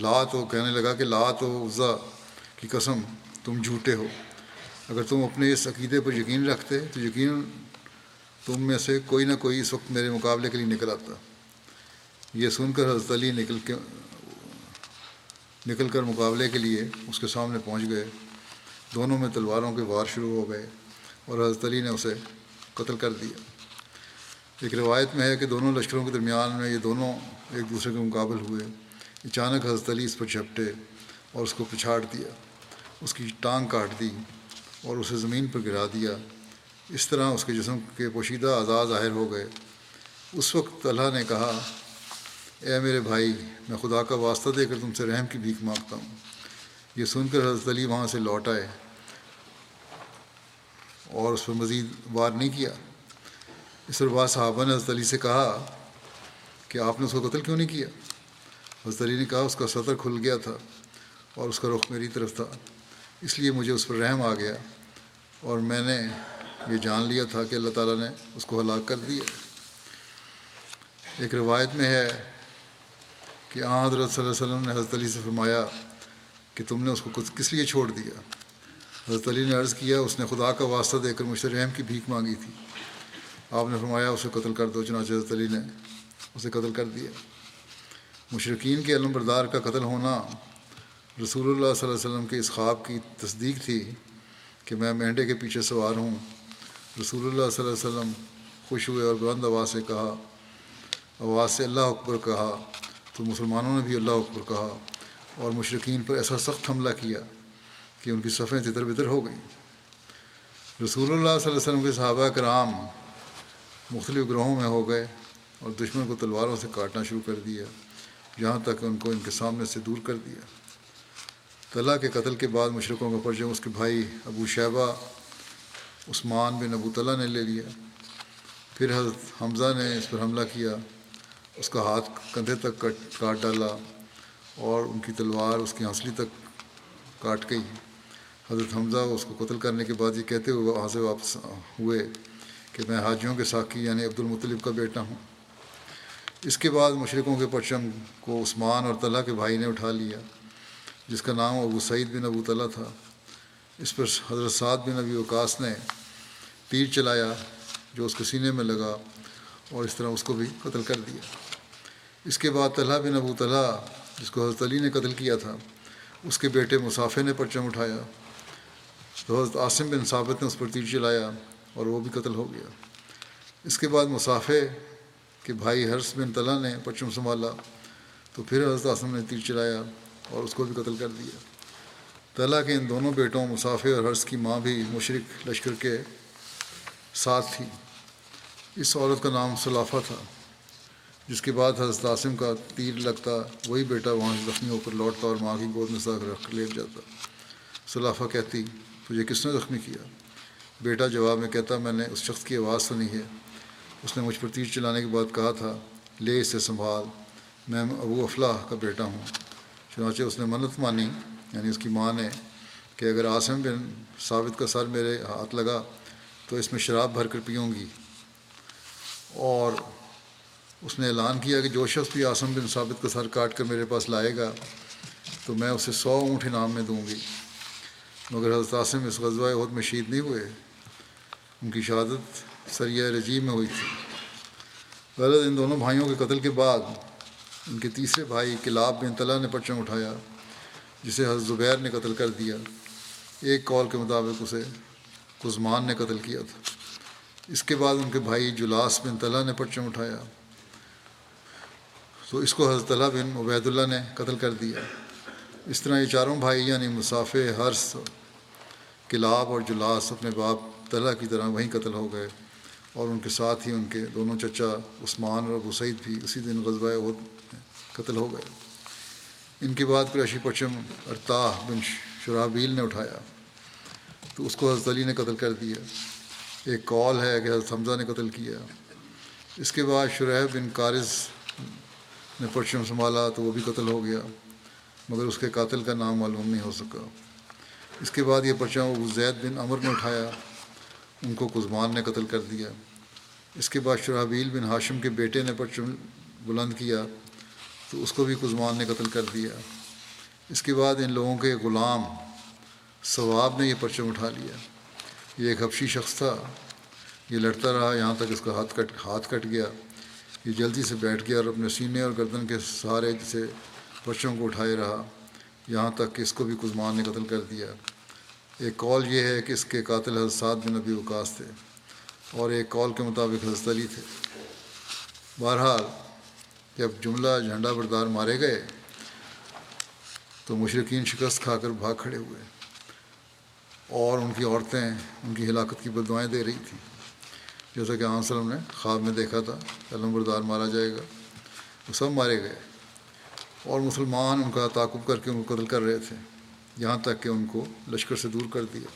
Speaker 1: لات وہ کہنے لگا کہ لات و عزا کی قسم، تم جھوٹے ہو۔ اگر تم اپنے اس عقیدے پر یقین رکھتے تو یقین تم میں سے کوئی نہ کوئی اس وقت میرے مقابلے کے لیے نکل آتا۔ یہ سن کر حضرت علی نکل کے نکل کر مقابلے کے لیے اس کے سامنے پہنچ گئے۔ دونوں میں تلواروں کے وار شروع ہو گئے اور حضرت علی نے اسے قتل کر دیا۔ ایک روایت میں ہے کہ دونوں لشکروں کے درمیان میں یہ دونوں ایک دوسرے کے مقابل ہوئے۔ اچانک حضرت علی اس پر جھپٹے اور اس کو پچھاڑ دیا، اس کی ٹانگ کاٹ دی اور اسے زمین پر گرا دیا۔ اس طرح اس کے جسم کے پوشیدہ اعضاء ظاہر ہو گئے۔ اس وقت اللہ نے کہا اے میرے بھائی، میں خدا کا واسطہ دے کر تم سے رحم کی بھیک مانگتا ہوں۔ یہ سن کر حضرت علی وہاں سے لوٹ آئے اور اس پر مزید وار نہیں کیا۔ اس پر بعض صحابہ نے حضرت علی سے کہا کہ آپ نے اس کو قتل کیوں نہیں کیا؟ حضرت علی نے کہا، اس کا سطر کھل گیا تھا اور اس کا رخ میری طرف تھا، اس لیے مجھے اس پر رحم آ گیا۔ اور میں نے یہ جان لیا تھا کہ اللہ تعالیٰ نے اس کو ہلاک کر دیا۔ ایک روایت میں ہے کہ آن حضرت صلی اللہ علیہ وسلم نے حضرت علی سے فرمایا کہ تم نے اس کو کس لیے چھوڑ دیا؟ حضرت علی نے عرض کیا، اس نے خدا کا واسطہ دے کر مجھ سے رحم کی بھیک مانگی تھی۔ آپ نے فرمایا، اسے قتل کر دو، چنانچہ حضرت علی نے اسے قتل کر دیا۔ مشرقین کے علم بردار کا قتل ہونا رسول اللہ صلی اللہ علیہ وسلم کے اس خواب کی تصدیق تھی کہ میں مینڈے کے پیچھے سوار ہوں۔ رسول اللہ صلی اللہ علیہ وسلم خوش ہوئے اور بلند آواز سے کہا، آواز سے اللہ اکبر کہا تو مسلمانوں نے بھی اللہ اکبر کہا اور مشرقین پر ایسا سخت حملہ کیا کہ ان کی صفیں تتر بتر ہو گئیں۔ رسول اللہ صلی اللہ علیہ وسلم کے صحابہ کرام مختلف گروہوں میں ہو گئے اور دشمن کو تلواروں سے کاٹنا شروع کر دیا، یہاں تک ان کو ان کے سامنے سے دور کر دیا۔ طلحہ کے قتل کے بعد مشرقوں کا پرچم اس کے بھائی ابو شیبہ، عثمان بن ابو طلحہ نے لے لیا۔ پھر حضرت حمزہ نے اس پر حملہ کیا۔ اس کا ہاتھ کندھے تک کٹ کاٹ ڈالا اور ان کی تلوار اس کی ہنسلی تک کاٹ گئی۔ حضرت حمزہ اس کو قتل کرنے کے بعد یہ کہتے ہوئے وہاں سے واپس ہوئے کہ میں حاجیوں کے ساقی یعنی عبد المطلب کا بیٹا ہوں۔ اس کے بعد مشرقوں کے پرچم کو عثمان اور طلحہ کے بھائی نے اٹھا لیا، جس کا نام ابو سعید بن ابو طلحہ تھا۔ اس پر حضرت سعد بن ابی وقاص نے تیر چلایا جو اس کے سینے میں لگا اور اس طرح اس کو بھی قتل کر دیا۔ اس کے بعد طلحہ بن ابو طلحہ، جس کو حضرت علی نے قتل کیا تھا، اس کے بیٹے مسافے نے پرچم اٹھایا۔ تو حضرت عاصم بن ثابت نے اس پر تیر چلایا اور وہ بھی قتل ہو گیا۔ اس کے بعد مسافے کے بھائی حرس بن طلحہ نے پرچم سنبھالا۔ تو پھر حضرت عاصم نے تیر چلایا اور اس کو بھی قتل کر دیا۔ طلحہ کے ان دونوں بیٹوں مسافر اور حرض کی ماں بھی مشرق لشکر کے ساتھ تھی۔ اس عورت کا نام صلافہ تھا۔ جس کے بعد حضرت عاصم کا تیر لگتا، وہی بیٹا وہاں سے زخمی ہو کر لوٹتا اور ماں کی گود میں ساکھ رکھ کر لیٹ جاتا۔ صلافہ کہتی، تجھے کس نے زخمی کیا؟ بیٹا جواب میں کہتا، میں نے اس شخص کی آواز سنی ہے۔ اس نے مجھ پر تیر چلانے کے بعد کہا تھا، لے اسے سنبھال، میں ابو افلاح کا بیٹا ہوں۔ چنانچہ اس نے منت مانی یعنی اس کی ماں نے، کہ اگر عاصم بن ثابت کا سر میرے ہاتھ لگا، تو اس میں شراب بھر کر پیوں گی۔ اور اس نے اعلان کیا کہ جو شخص بھی عاصم بن ثابت کا سر کاٹ کر میرے پاس لائے گا، تو میں اسے سو اونٹ انعام میں دوں گی۔ مگر حضرت عاصم اس غزوہ عہد میں شہید نہیں ہوئے۔ ان کی شہادت سریہ رجیم میں ہوئی تھی۔ غلط ان دونوں بھائیوں کے قتل کے بعد ان کے تیسرے بھائی کلاب بن طلح نے پرچم اٹھایا، جسے حضرت زبیر نے قتل کر دیا۔ ایک کال کے مطابق اسے کزمان نے قتل کیا تھا۔ اس کے بعد ان کے بھائی جلاس بن طلح نے پرچم اٹھایا۔ تو اس کو حضرت طلح بن عبید اللہ نے قتل کر دیا۔ اس طرح یہ چاروں بھائی یعنی مسافے حرس کلاب اور جلاس اپنے باپ طلح کی طرح وہیں قتل ہو گئے اور ان کے ساتھ ہی ان کے دونوں چچا عثمان اور ابو سعید بھی اسی دن غزوہ عہد قتل ہو گئے۔ ان کے بعد قریشی پچم ارتاح بن شرابیل نے اٹھایا۔ تو اس کو حضرت علی نے قتل کر دیا۔ ایک کال ہے کہ حضرت حمزہ نے قتل کیا۔ اس کے بعد شرح بن قارض نے پرچم سنبھالا تو وہ بھی قتل ہو گیا، مگر اس کے قاتل کا نام معلوم نہیں ہو سکا۔ اس کے بعد یہ پرچم ابو زید بن عمر نے اٹھایا، ان کو کزمان نے قتل کر دیا۔ اس کے بعد شرحبیل بن ہاشم کے بیٹے نے پرچم بلند کیا، تو اس کو بھی کزمان نے قتل کر دیا۔ اس کے بعد ان لوگوں کے غلام ثواب نے یہ پرچم اٹھا لیا۔ یہ ایک حبشی شخص تھا، یہ لڑتا رہا، یہاں تک اس کا ہاتھ کٹ ہاتھ کٹ گیا۔ یہ جلدی سے بیٹھ گیا اور اپنے سینے اور گردن کے سہارے سے پرچوں کو اٹھائے رہا۔ یہاں تک کہ اس کو بھی کزمان نے قتل کر دیا۔ ایک کال یہ ہے کہ اس کے قاتل حضرت سعد بن نبی وکاس تھے اور ایک کال کے مطابق حضرت علی تھے۔ بہرحال، جب جملہ جھنڈا بردار مارے گئے، تو مشرقین شکست کھا کر بھاگ کھڑے ہوئے اور ان کی عورتیں ان کی ہلاکت کی بدوائیں دے رہی تھیں۔ جیسا کہ عام وسلم نے خواب میں دیکھا تھا، علم بردار مارا جائے گا۔ وہ سب مارے گئے۔ اور مسلمان ان کا تعاقب کر کے ان کو قتل کر رہے تھے۔ یہاں تک کہ ان کو لشکر سے دور کر دیا۔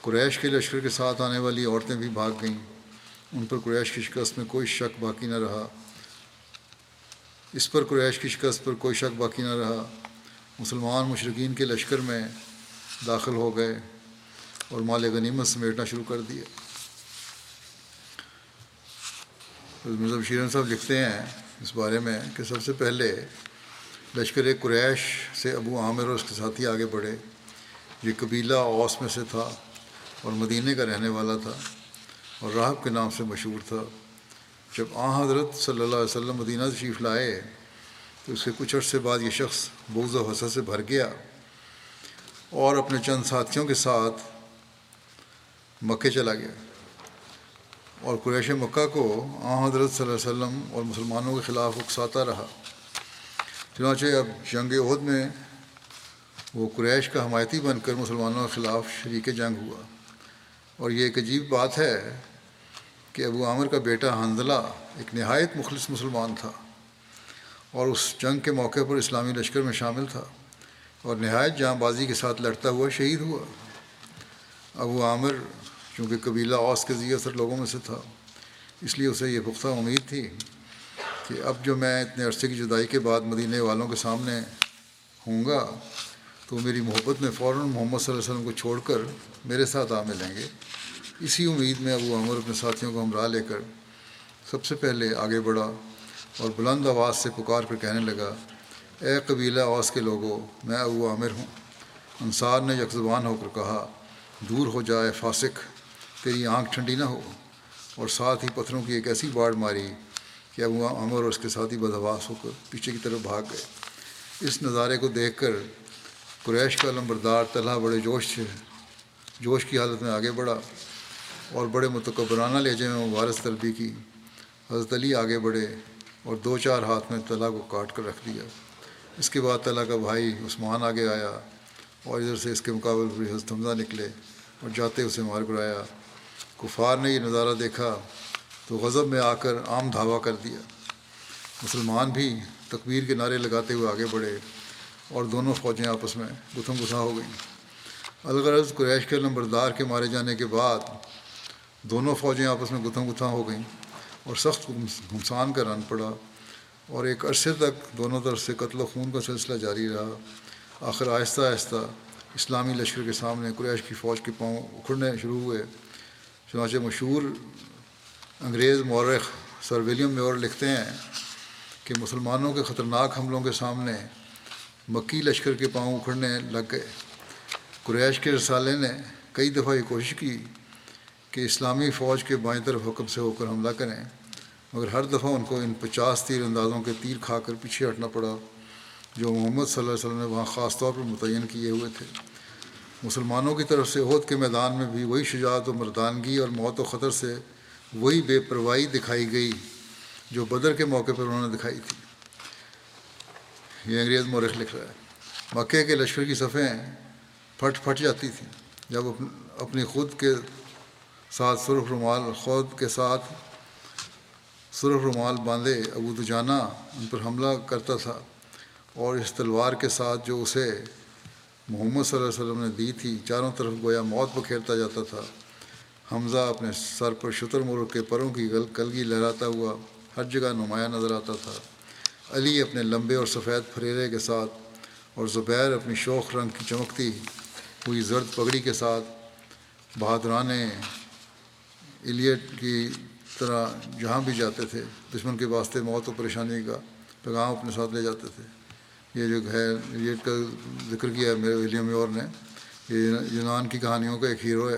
Speaker 1: قریش کے لشکر کے ساتھ آنے والی عورتیں بھی بھاگ گئیں۔ ان پر قریش کی شکست میں کوئی شک باقی نہ رہا۔ اس پر قریش کی شکست پر کوئی شک باقی نہ رہا۔ مسلمان مشرقین کے لشکر میں داخل ہو گئے اور مال غنیمت سمیٹنا شروع کر دیا۔ مذہب شیرن صاحب لکھتے ہیں اس بارے میں کہ سب سے پہلے لشکر قریش سے ابو عامر اور اس کے ساتھی آگے بڑھے۔ یہ قبیلہ اوس میں سے تھا اور مدینہ کا رہنے والا تھا اور راہب کے نام سے مشہور تھا۔ جب آ حضرت صلی اللہ علیہ وسلم مدینہ تشریف لائے تو اس کے کچھ عرصے بعد یہ شخص بوز و حسد سے بھر گیا اور اپنے چند ساتھیوں کے ساتھ مکے چلا گیا۔ اور قریش مکہ کو آ حضرت صلی اللہ علیہ وسلم اور مسلمانوں کے خلاف اکساتا رہا۔ چنانچہ اب جنگ عہد میں وہ قریش کا حمایتی بن کر مسلمانوں کے خلاف شریک جنگ ہوا۔ اور یہ ایک عجیب بات ہے کہ ابو عامر کا بیٹا حنزلہ ایک نہایت مخلص مسلمان تھا اور اس جنگ کے موقع پر اسلامی لشکر میں شامل تھا اور نہایت جاں بازی کے ساتھ لڑتا ہوا شہید ہوا۔ ابو عامر چونکہ قبیلہ اوس کے ذی اثر لوگوں میں سے تھا۔ اس لیے اسے یہ پختہ امید تھی کہ اب جو میں اتنے عرصے کی جدائی کے بعد مدینہ والوں کے سامنے ہوں گا، تو میری محبت میں فوراً محمد صلی اللہ علیہ وسلم کو چھوڑ کر میرے ساتھ آ ملیں گے۔ اسی امید میں ابو عمر اپنے ساتھیوں کو ہمراہ لے کر سب سے پہلے آگے بڑھا اور بلند آواز سے پکار کر کہنے لگا، اے قبیلہ اوس کے لوگوں میں ابو عامر ہوں۔ انصار نے یکزبان ہو کر کہا، دور ہو جائے فاسق۔ تیری آنکھ ٹھنڈی نہ ہو۔ اور ساتھ ہی پتھروں کی ایک ایسی باڑ ماری کہ ابو عمر اور اس کے ساتھی بدحواس ہو کر پیچھے کی طرف بھاگ گئے۔ اس نظارے کو دیکھ کر قریش کا لمبردار طلحہ بڑے جوش سے جوش کی حالت میں آگے بڑھا اور بڑے متقبرانہ لہجے میں مبارس طلبی کی۔ حضرت علی آگے بڑھے اور دو چار ہاتھ میں طلحہ کو کاٹ کر رکھ دیا۔ اس کے بعد طلحہ کا بھائی عثمان آگے آیا اور ادھر سے اس کے مقابل پر حضرت حمزہ نکلے اور جاتے اسے مار کرایا کفار نے یہ نظارہ دیکھا تو غضب میں آ کر عام دھاوا کر دیا۔ مسلمان بھی تکبیر کے نعرے لگاتے ہوئے آگے بڑھے اور دونوں فوجیں آپس میں گتھم گتھا ہو گئیں۔ الغرض قریش کے نمبردار کے مارے جانے کے بعد دونوں فوجیں آپس میں گتھم گتھا ہو گئیں اور سخت گھمسان کا رن پڑا اور ایک عرصے تک دونوں طرف سے قتل و خون کا سلسلہ جاری رہا۔ آخر آہستہ آہستہ اسلامی لشکر کے سامنے قریش کی فوج کے پاؤں اکھڑنے شروع ہوئے۔ چنانچہ مشہور انگریز مورخ سر ولیم میور لکھتے ہیں کہ مسلمانوں کے خطرناک حملوں کے سامنے مکی لشکر کے پاؤں اکھڑنے لگ گئے۔ قریش کے رسالے نے کئی دفعہ یہ کوشش کی کہ اسلامی فوج کے بائیں طرف حکم سے ہو کر حملہ کریں، مگر ہر دفعہ ان کو ان پچاس تیر اندازوں کے تیر کھا کر پیچھے ہٹنا پڑا، جو محمد صلی اللہ علیہ وسلم نے وہاں خاص طور پر متعین کیے ہوئے تھے۔ مسلمانوں کی طرف سے عہد کے میدان میں بھی وہی شجاعت و مردانگی اور موت و خطر سے وہی بے پرواہی دکھائی گئی جو بدر کے موقع پر انہوں نے دکھائی تھی۔ یہ انگریز مورخ لکھ رہا ہے۔ مکے کے لشکر کی صفیں پھٹ پھٹ جاتی تھیں۔ جب اپنی خود کے ساتھ سرخ رومال، خود کے ساتھ سرخ رومال باندھے ابو دجانہ، ان پر حملہ کرتا تھا اور اس تلوار کے ساتھ جو اسے محمد صلی اللہ علیہ وسلم نے دی تھی، چاروں طرف گویا موت بکھیرتا جاتا تھا۔ حمزہ اپنے سر پر شتر مرغ کے پروں کی گل کلگی لہراتا ہوا ہر جگہ نمایاں نظر آتا تھا۔ علی اپنے لمبے اور سفید پھریرے کے ساتھ اور زبیر اپنی شوخ رنگ کی چمکتی ہوئی زرد پگڑی کے ساتھ بہادران الیٹ کی طرح جہاں بھی جاتے تھے، دشمن کے واسطے موت و پریشانی کا پیغام اپنے ساتھ لے جاتے تھے۔ یہ جو ہے، یہ کا ذکر کیا ہے میرے ولیم یور نے، یہ یونان کی کہانیوں کا ایک ہیرو ہے۔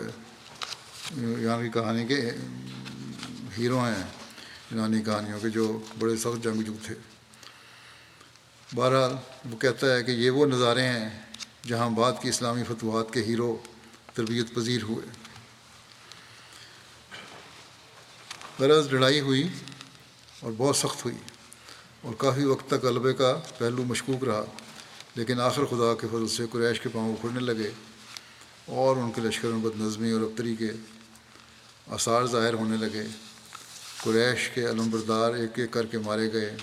Speaker 1: یونان کی کہانی کے ہیرو ہیں یونانی کہانیوں کے جو بڑے سخت جنگجو تھے۔ بہرحال وہ کہتا ہے کہ یہ وہ نظارے ہیں جہاں بعد کی اسلامی فتوحات کے ہیرو تربیت پذیر ہوئے۔ غرض لڑائی ہوئی اور بہت سخت ہوئی۔ اور کافی وقت تک غلبے کا پہلو مشکوک رہا، لیکن آخر خدا کے فضل سے قریش کے پاؤں اکھڑنے لگے اور ان کے لشکر میں بد نظمی اور ابتری کے آثار ظاہر ہونے لگے۔ قریش کے علم بردار ایک ایک کر کے مارے گئے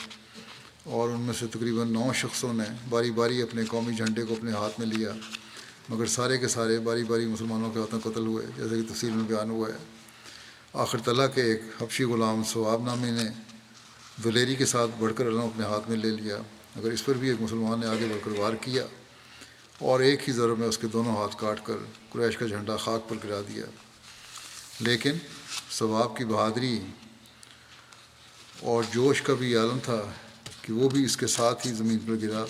Speaker 1: اور ان میں سے تقریباً نو شخصوں نے باری باری اپنے قومی جھنڈے کو اپنے ہاتھ میں لیا، مگر سارے کے سارے باری باری مسلمانوں کے ہاتھوں قتل ہوئے، جیسے کہ تفصیل میں بیان ہوا ہے۔ آخر طلح کے ایک حبشی غلام ثواب نامی نے دلیری کے ساتھ بڑھ کر علم اپنے ہاتھ میں لے لیا۔ مگر اس پر بھی ایک مسلمان نے آگے بڑھ کر وار کیا اور ایک ہی ضرب میں اس کے دونوں ہاتھ کاٹ کر قریش کا جھنڈا خاک پر گرا دیا۔ لیکن ثواب کی بہادری اور جوش کا بھی عالم تھا کہ وہ بھی اس کے ساتھ ہی زمین پر گرا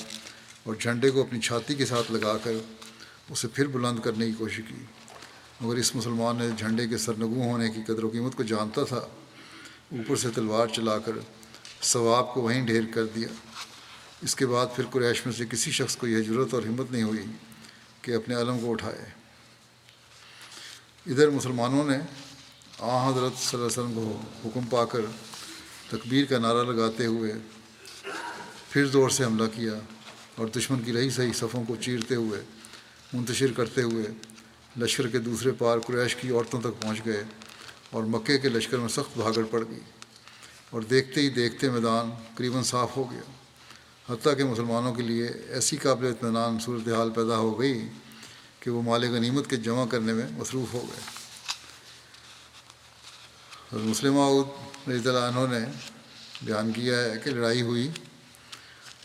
Speaker 1: اور جھنڈے کو اپنی چھاتی کے ساتھ لگا کر اسے پھر بلند کرنے کی کوشش کی۔ مگر اس مسلمان نے جھنڈے کے سرنگو ہونے کی قدر و قیمت کو جانتا تھا۔ اوپر سے تلوار چلا کر ثواب کو وہیں ڈھیر کر دیا۔ اس کے بعد پھر قریش میں سے کسی شخص کو یہ ضرورت اور ہمت نہیں ہوئی کہ اپنے علم کو اٹھائے۔ ادھر مسلمانوں نے آ حضرت صلی اللہ علیہ وسلم کو حکم پا کر تکبیر کا نعرہ لگاتے ہوئے پھر زور سے حملہ کیا اور دشمن کی رہی صحیح صفوں کو چیرتے ہوئے، منتشر کرتے ہوئے لشکر کے دوسرے پار قریش کی عورتوں تک پہنچ گئے اور مکے کے لشکر میں سخت بھاگڑ پڑ گئی۔ اور دیکھتے ہی دیکھتے میدان قریباً صاف ہو گیا۔ حتیٰ کہ مسلمانوں کے لیے ایسی قابل اطمینان صورتحال پیدا ہو گئی کہ وہ مال غنیمت کے جمع کرنے میں مصروف ہو گئے۔ اور مسلم رضی اللہ عنہ نے بیان کیا ہے کہ لڑائی ہوئی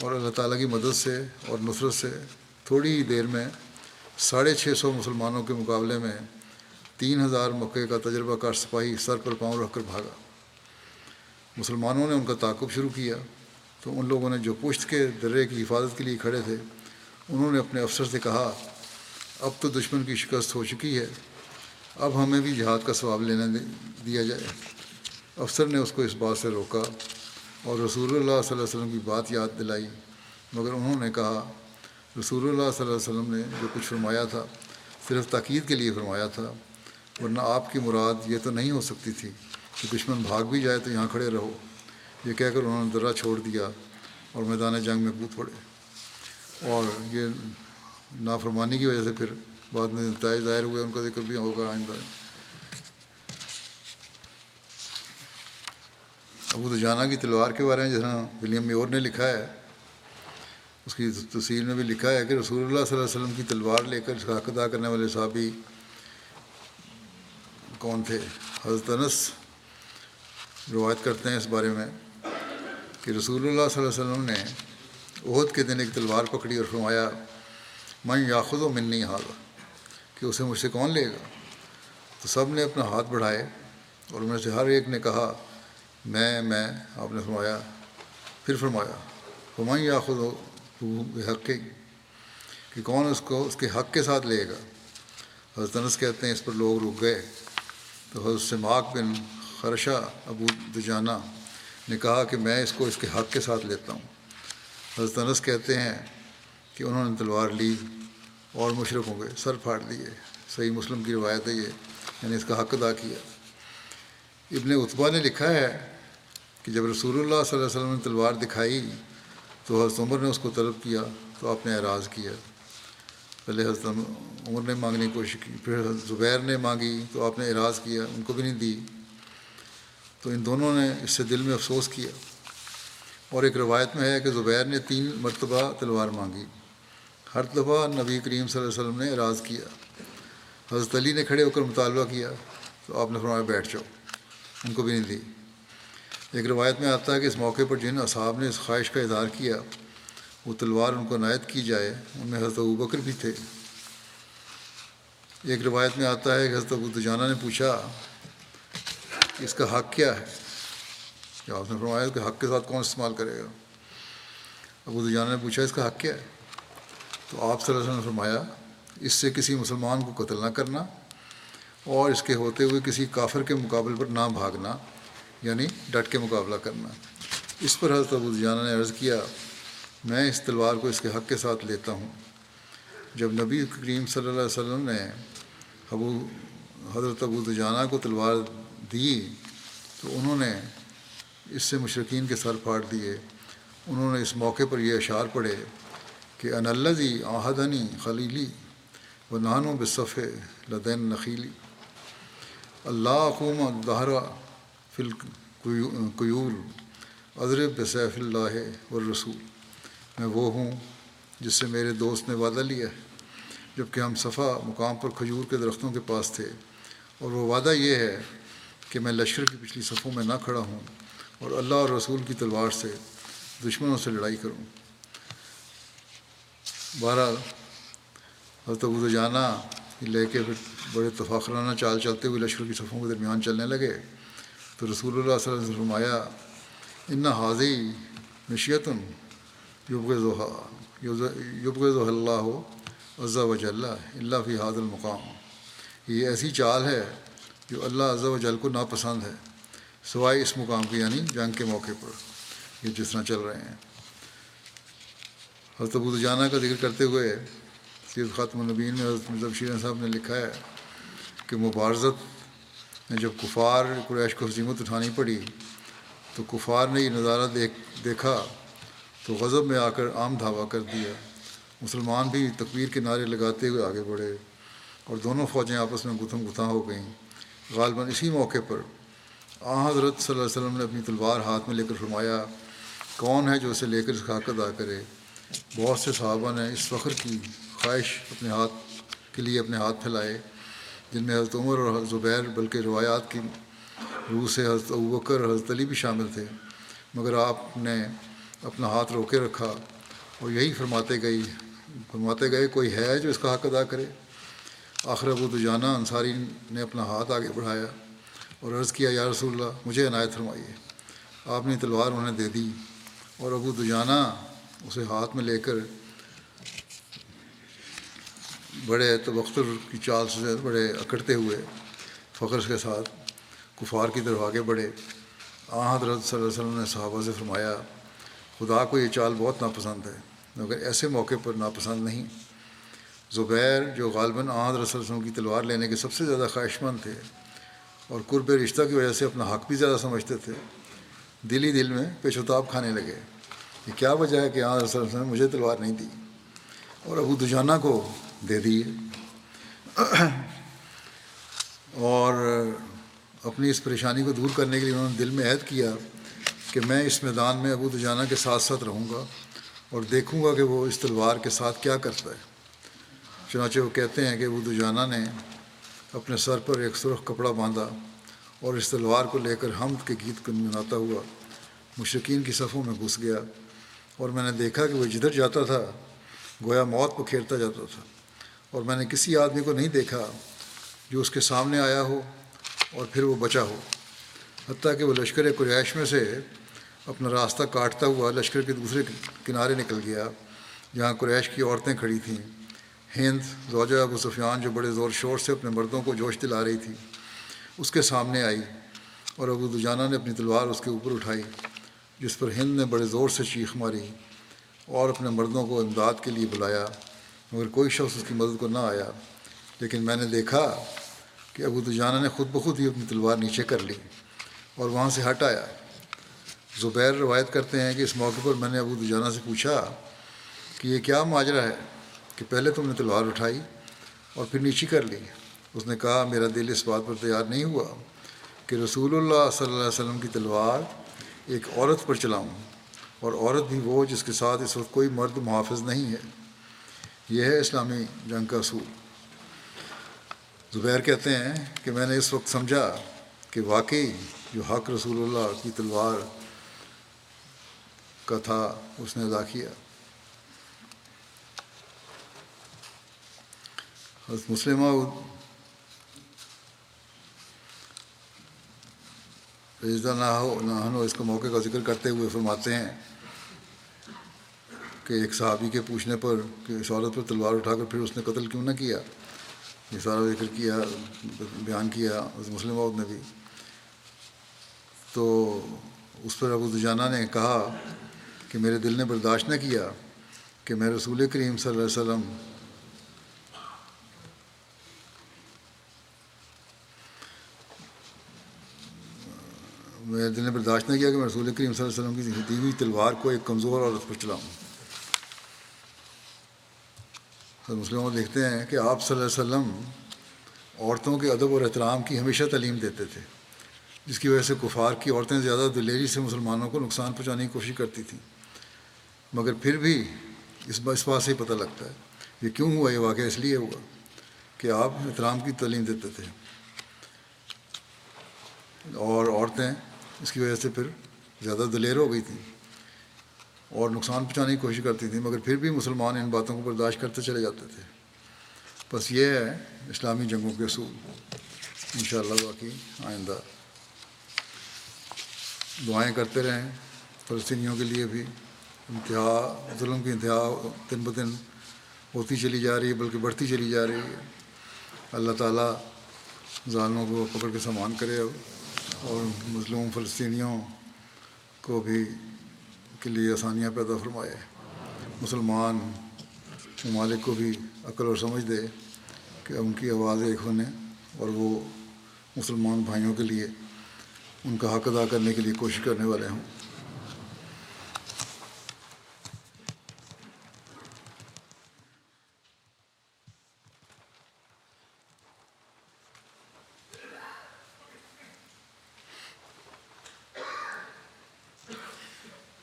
Speaker 1: اور اللہ تعالیٰ کی مدد سے اور نصرت سے تھوڑی ہی دیر میں ساڑھے چھ سو مسلمانوں کے مقابلے میں تین ہزار مکے کا تجربہ کار سپاہی سر پر پاؤں رکھ کر بھاگا۔ مسلمانوں نے ان کا تعاقب شروع کیا تو ان لوگوں نے جو پشت کے درے کی حفاظت کے لیے کھڑے تھے، انہوں نے اپنے افسر سے کہا، اب تو دشمن کی شکست ہو چکی ہے، اب ہمیں بھی جہاد کا ثواب لینے دیا جائے۔ افسر نے اس کو اس بات سے روکا اور رسول اللہ صلی اللہ علیہ وسلم کی بات یاد دلائی۔ مگر انہوں نے کہا، رسول اللہ صلی اللہ علیہ وسلم نے جو کچھ فرمایا تھا، صرف تاکید کے لیے فرمایا تھا، ورنہ آپ کی مراد یہ تو نہیں ہو سکتی تھی۔ کہ دشمن بھاگ بھی جائے تو یہاں کھڑے رہو۔ یہ کہہ کر انہوں نے درہ چھوڑ دیا اور میدان جنگ میں کود پڑے اور یہ نافرمانی کی وجہ سے پھر بعد میں نتائج ظاہر ہوئے، ان کا ذکر بھی ہوگا آئندہ۔ ابو دجانہ کی تلوار کے بارے میں جس طرح ولیم میور نے لکھا ہے، اس کی تصویر میں بھی لکھا ہے کہ رسول اللہ صلی اللہ علیہ وسلم کی تلوار لے کر حق ادا کرنے والے صحابی کون تھے؟ حضرت انس روایت کرتے ہیں اس بارے میں کہ رسول اللہ صلی اللہ علیہ وسلم نے عہد کے دن ایک تلوار پکڑی اور فرمایا، من یاخذ و من نہیں حال کہ اسے مجھ سے کون لے گا؟ تو سب نے اپنا ہاتھ بڑھائے اور میں سے ہر ایک نے کہا، میں میں، آپ نے فرمایا، پھر فرمایا ہمیں یا خود حق کہ کون اس کو، اس کے حق کے ساتھ لے گا؟ حضرت انس کہتے ہیں، اس پر لوگ رک گئے۔ تو حضرت سماق بن خرشہ ابو دجانہ نے کہا کہ میں اس کو اس کے حق کے ساتھ لیتا ہوں۔ حضرت انس کہتے ہیں کہ انہوں نے تلوار لی اور مشرق ہو گئے سر پھاڑ دیے صحیح مسلم کی روایت ہے یہ یعنی اس کا حق ادا کیا۔ ابن اتبا نے لکھا ہے کہ جب رسول اللہ صلی اللہ علیہ وسلم نے تلوار دکھائی تو حضرت عمر نے اس کو طلب کیا تو آپ نے اعراض کیا۔ پہلے حضرت عمر نے مانگنے کی کوشش کی، پھر حضرت زبیر نے مانگی تو آپ نے اعراض کیا، ان کو بھی نہیں دی۔ تو ان دونوں نے اس سے دل میں افسوس کیا۔ اور ایک روایت میں ہے کہ زبیر نے تین مرتبہ تلوار مانگی۔ ہر دفعہ نبی کریم صلی اللہ علیہ وسلم نے اعراض کیا۔ حضرت علی نے کھڑے ہو کر مطالبہ کیا تو آپ نے فرمایا، بیٹھ جاؤ۔ ان کو بھی نہیں دی۔ ایک روایت میں آتا ہے کہ اس موقع پر جن اصحاب نے اس خواہش کا اظہار کیا، وہ تلوار ان کو عنایت کی جائے۔ ان میں حضرت ابو بکر بھی تھے۔ ایک روایت میں آتا ہے کہ حضرت ابو دجانہ نے پوچھا کہ اس کا حق کیا ہے؟ کہ آپ نے فرمایا کہ حق کے ساتھ کون استعمال کرے گا؟ ابو دجانہ نے پوچھا اس کا حق کیا ہے؟ تو آپ صلی اللہ علیہ وسلم نے فرمایا، اس سے کسی مسلمان کو قتل نہ کرنا اور اس کے ہوتے ہوئے کسی کافر کے مقابل پر نہ بھاگنا یعنی ڈٹ کے مقابلہ کرنا۔ اس پر حضرت ابو دجانہ نے عرض کیا، میں اس تلوار کو اس کے حق کے ساتھ لیتا ہوں۔ جب نبی کریم صلی اللہ علیہ وسلم نے ابو حضرت ابو دجانہ کو تلوار دی تو انہوں نے اس سے مشرقین کے سر پھاڑ دیے۔ انہوں نے اس موقع پر یہ اشعار پڑھے کہ ان الزی آہدنی خلیلی و نانو بصف لدین نخیلی۔ اللہ قوم دہرا فل قیور اضرب بصیف اللہ والرسول۔ میں وہ ہوں جس سے میرے دوست نے وعدہ لیا ہے جبکہ ہم صفا مقام پر کھجور کے درختوں کے پاس تھے۔ اور وہ وعدہ یہ ہے کہ میں لشکر کی پچھلی صفوں میں نہ کھڑا ہوں اور اللہ اور رسول کی تلوار سے دشمنوں سے لڑائی کروں۔ بہرحال، حضرت ابو جانا لے کے پھر بڑے تفاخرانہ چال چلتے ہوئے لشکر کی صفوں کے درمیان چلنے لگے۔ تو رسول اللہ صلی اللہ علیہ وسلم فرمایا، ان حاضی نشیتن یوب ضحا اللہ ہو عزا وج اللہ اللہ فی حاض المقام۔ یہ ایسی چال ہے جو اللہ عزا وجل کو ناپسند ہے، سوائے اس مقام کی یعنی جنگ کے موقع پر، یہ جس طرح چل رہے ہیں۔ حضرت ابو جانہ کا ذکر کرتے ہوئے سید خاتم النبین میں حضرت مرزا شیرن صاحب نے لکھا ہے کہ مبارزت نے جب کفار قریش کو حزیمت اٹھانی پڑی، تو کفار نے یہ نظارہ دیکھ، دیکھا تو غضب میں آ کر عام دھاوا کر دیا۔ مسلمان بھی تکبیر کے نعرے لگاتے ہوئے آگے بڑھے اور دونوں فوجیں آپس میں گتھم گتھاں ہو گئیں۔ غالباً اسی موقع پر آ حضرت صلی اللہ علیہ وسلم نے اپنی تلوار ہاتھ میں لے کر فرمایا، کون ہے جو اسے لے کر اس کا حق ادا کرے؟ بہت سے صحابہ نے اس فخر کی خواہش اپنے ہاتھ کے لیے اپنے ہاتھ پھیلائے، جن میں حضرت عمر اور زبیر، بلکہ روایات کی روح سے حضرت ابوکر اور حضرت علی بھی شامل تھے۔ مگر آپ نے اپنا ہاتھ روکے رکھا اور یہی فرماتے گئی فرماتے گئے، کوئی ہے جو اس کا حق ادا کرے؟ آخر ابو دجانہ انصاری نے اپنا ہاتھ آگے بڑھایا اور عرض کیا، یا رسول اللہ، مجھے عنایت فرمائیے۔ آپ نے تلوار انہیں دے دی اور ابو دجانہ اسے ہاتھ میں لے کر بڑے تبختر کی چال سے بڑے اکڑتے ہوئے فخر کے ساتھ کفار کی طرف آگے بڑھے۔ آ حضرت صلی اللہ علیہ وسلم نے صحابہ سے فرمایا، خدا کو یہ چال بہت ناپسند ہے، مگر ایسے موقع پر ناپسند نہیں۔ زبیر جو غالباً آ حضرت اللہ علیہ وسلم کی تلوار لینے کے سب سے زیادہ خواہش مند تھے اور قرب رشتہ کی وجہ سے اپنا حق بھی زیادہ سمجھتے تھے دل ہی دل میں پیشوتاب کھانے لگے یہ کیا وجہ ہے کہ آ حضرت اللہ علیہ وسلم نے مجھے تلوار نہیں دی اور ابو دجانہ کو دے دیے اور اپنی اس پریشانی کو دور کرنے کے لیے انہوں نے دل میں عہد کیا کہ میں اس میدان میں ابو دجانہ کے ساتھ ساتھ رہوں گا اور دیکھوں گا کہ وہ اس تلوار کے ساتھ کیا کرتا ہے۔ چنانچہ وہ کہتے ہیں کہ ابو دجانہ نے اپنے سر پر ایک سرخ کپڑا باندھا اور اس تلوار کو لے کر حمد کے گیت گنگناتا ہوا مشرقین کی صفوں میں گھس گیا اور میں نے دیکھا کہ وہ جدھر جاتا تھا، گویا موت کو کھیرتا جاتا تھا اور میں نے کسی آدمی کو نہیں دیکھا جو اس کے سامنے آیا ہو اور پھر وہ بچا ہو۔ حتیٰ کہ وہ لشکر قریش میں سے اپنا راستہ کاٹتا ہوا لشکر کے دوسرے کنارے نکل گیا جہاں قریش کی عورتیں کھڑی تھیں۔ ہند زوجہ ابو سفیان جو بڑے زور شور سے اپنے مردوں کو جوش دلا رہی تھی، اس کے سامنے آئی اور ابو دجانہ نے اپنی تلوار اس کے اوپر اٹھائی، جس پر ہند نے بڑے زور سے چیخ ماری اور اپنے مردوں کو امداد کے لیے بلایا، مگر کوئی شخص اس کی مدد کو نہ آیا۔ لیکن میں نے دیکھا کہ ابو دجانہ نے خود بخود ہی اپنی تلوار نیچے کر لی اور وہاں سے ہٹ آیا۔ زبیر روایت کرتے ہیں کہ اس موقع پر میں نے ابو دجانہ سے پوچھا کہ یہ کیا ماجرا ہے؟ کہ پہلے تم نے تلوار اٹھائی اور پھر نیچی کر لی۔ اس نے کہا، میرا دل اس بات پر تیار نہیں ہوا کہ رسول اللہ صلی اللہ علیہ وسلم کی تلوار ایک عورت پر چلاؤں اور عورت بھی وہ جس کے ساتھ اس وقت کوئی مرد محافظ نہیں ہے۔ یہ ہے اسلامی جنگ کا اصول۔ زبیر کہتے ہیں کہ میں نے اس وقت سمجھا کہ واقعی جو حق رسول اللہ کی تلوار کا تھا، اس نے ادا کیا۔ حضرت مسلمہ رضا نہ ہو نہ ہو اس کا موقع کا ذکر کرتے ہوئے فرماتے ہیں کہ ایک صحابی کے پوچھنے پر کہ اس عورت پر تلوار اٹھا کر پھر اس نے قتل کیوں نہ کیا یہ سارا ذکر کیا بیان کیا اس مسلم عورت نے بھی تو اس پر ابو دجانہ نے کہا کہ میرے دل نے برداشت نہ کیا کہ میں رسول کریم صلی اللہ علیہ وسلم میرے دل نے برداشت نہ کیا کہ میں رسول کریم صلی اللہ علیہ وسلم کی دی ہوئی تلوار کو ایک کمزور عورت پر چلاؤں۔ سر مسلموں دیکھتے ہیں کہ آپ صلی اللہ علیہ وسلم عورتوں کے ادب اور احترام کی ہمیشہ تعلیم دیتے تھے، جس کی وجہ سے کفار کی عورتیں زیادہ دلیری سے مسلمانوں کو نقصان پہنچانے کی کوشش کرتی تھیں۔ مگر پھر بھی اس با، اس بات سے ہی پتہ لگتا ہے یہ کیوں ہوا یہ واقعہ، اس لیے ہوا کہ آپ احترام کی تعلیم دیتے تھے۔ اور عورتیں اس کی وجہ سے پھر زیادہ دلیر ہو گئی تھیں اور نقصان پہنچانے کی کوشش کرتی تھیں مگر پھر بھی مسلمان ان باتوں کو برداشت کرتے چلے جاتے تھے۔ بس یہ ہے اسلامی جنگوں کے اصول۔ انشاءاللہ باقی آئندہ دعائیں کرتے رہیں۔ فلسطینیوں کے لیے بھی انتہا، ظلم کی انتہا دن بدن ہوتی چلی جا رہی ہے، بلکہ بڑھتی چلی جا رہی ہے۔ اللہ تعالیٰ ظالموں کو پکڑ کے سامان کرے اور مظلوم فلسطینیوں کو بھی کے لیے آسانیاں پیدا فرمائے۔ مسلمان ممالک کو بھی عقل اور سمجھ دے کہ ان کی آواز ایک ہونے اور وہ مسلمان بھائیوں کے لیے ان کا حق ادا کرنے کے لیے کوشش کرنے والے ہوں۔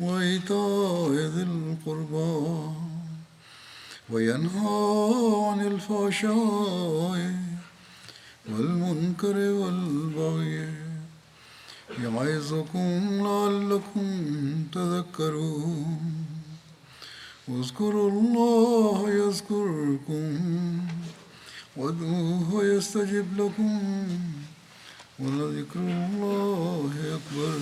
Speaker 1: وإيتاء ذي القربى وينهى عن الفحشاء والمنكر والبغي يعظكم لعلكم تذكرون اذكروا الله يذكركم وادعوه يستجب لكم ولذكر الله أكبر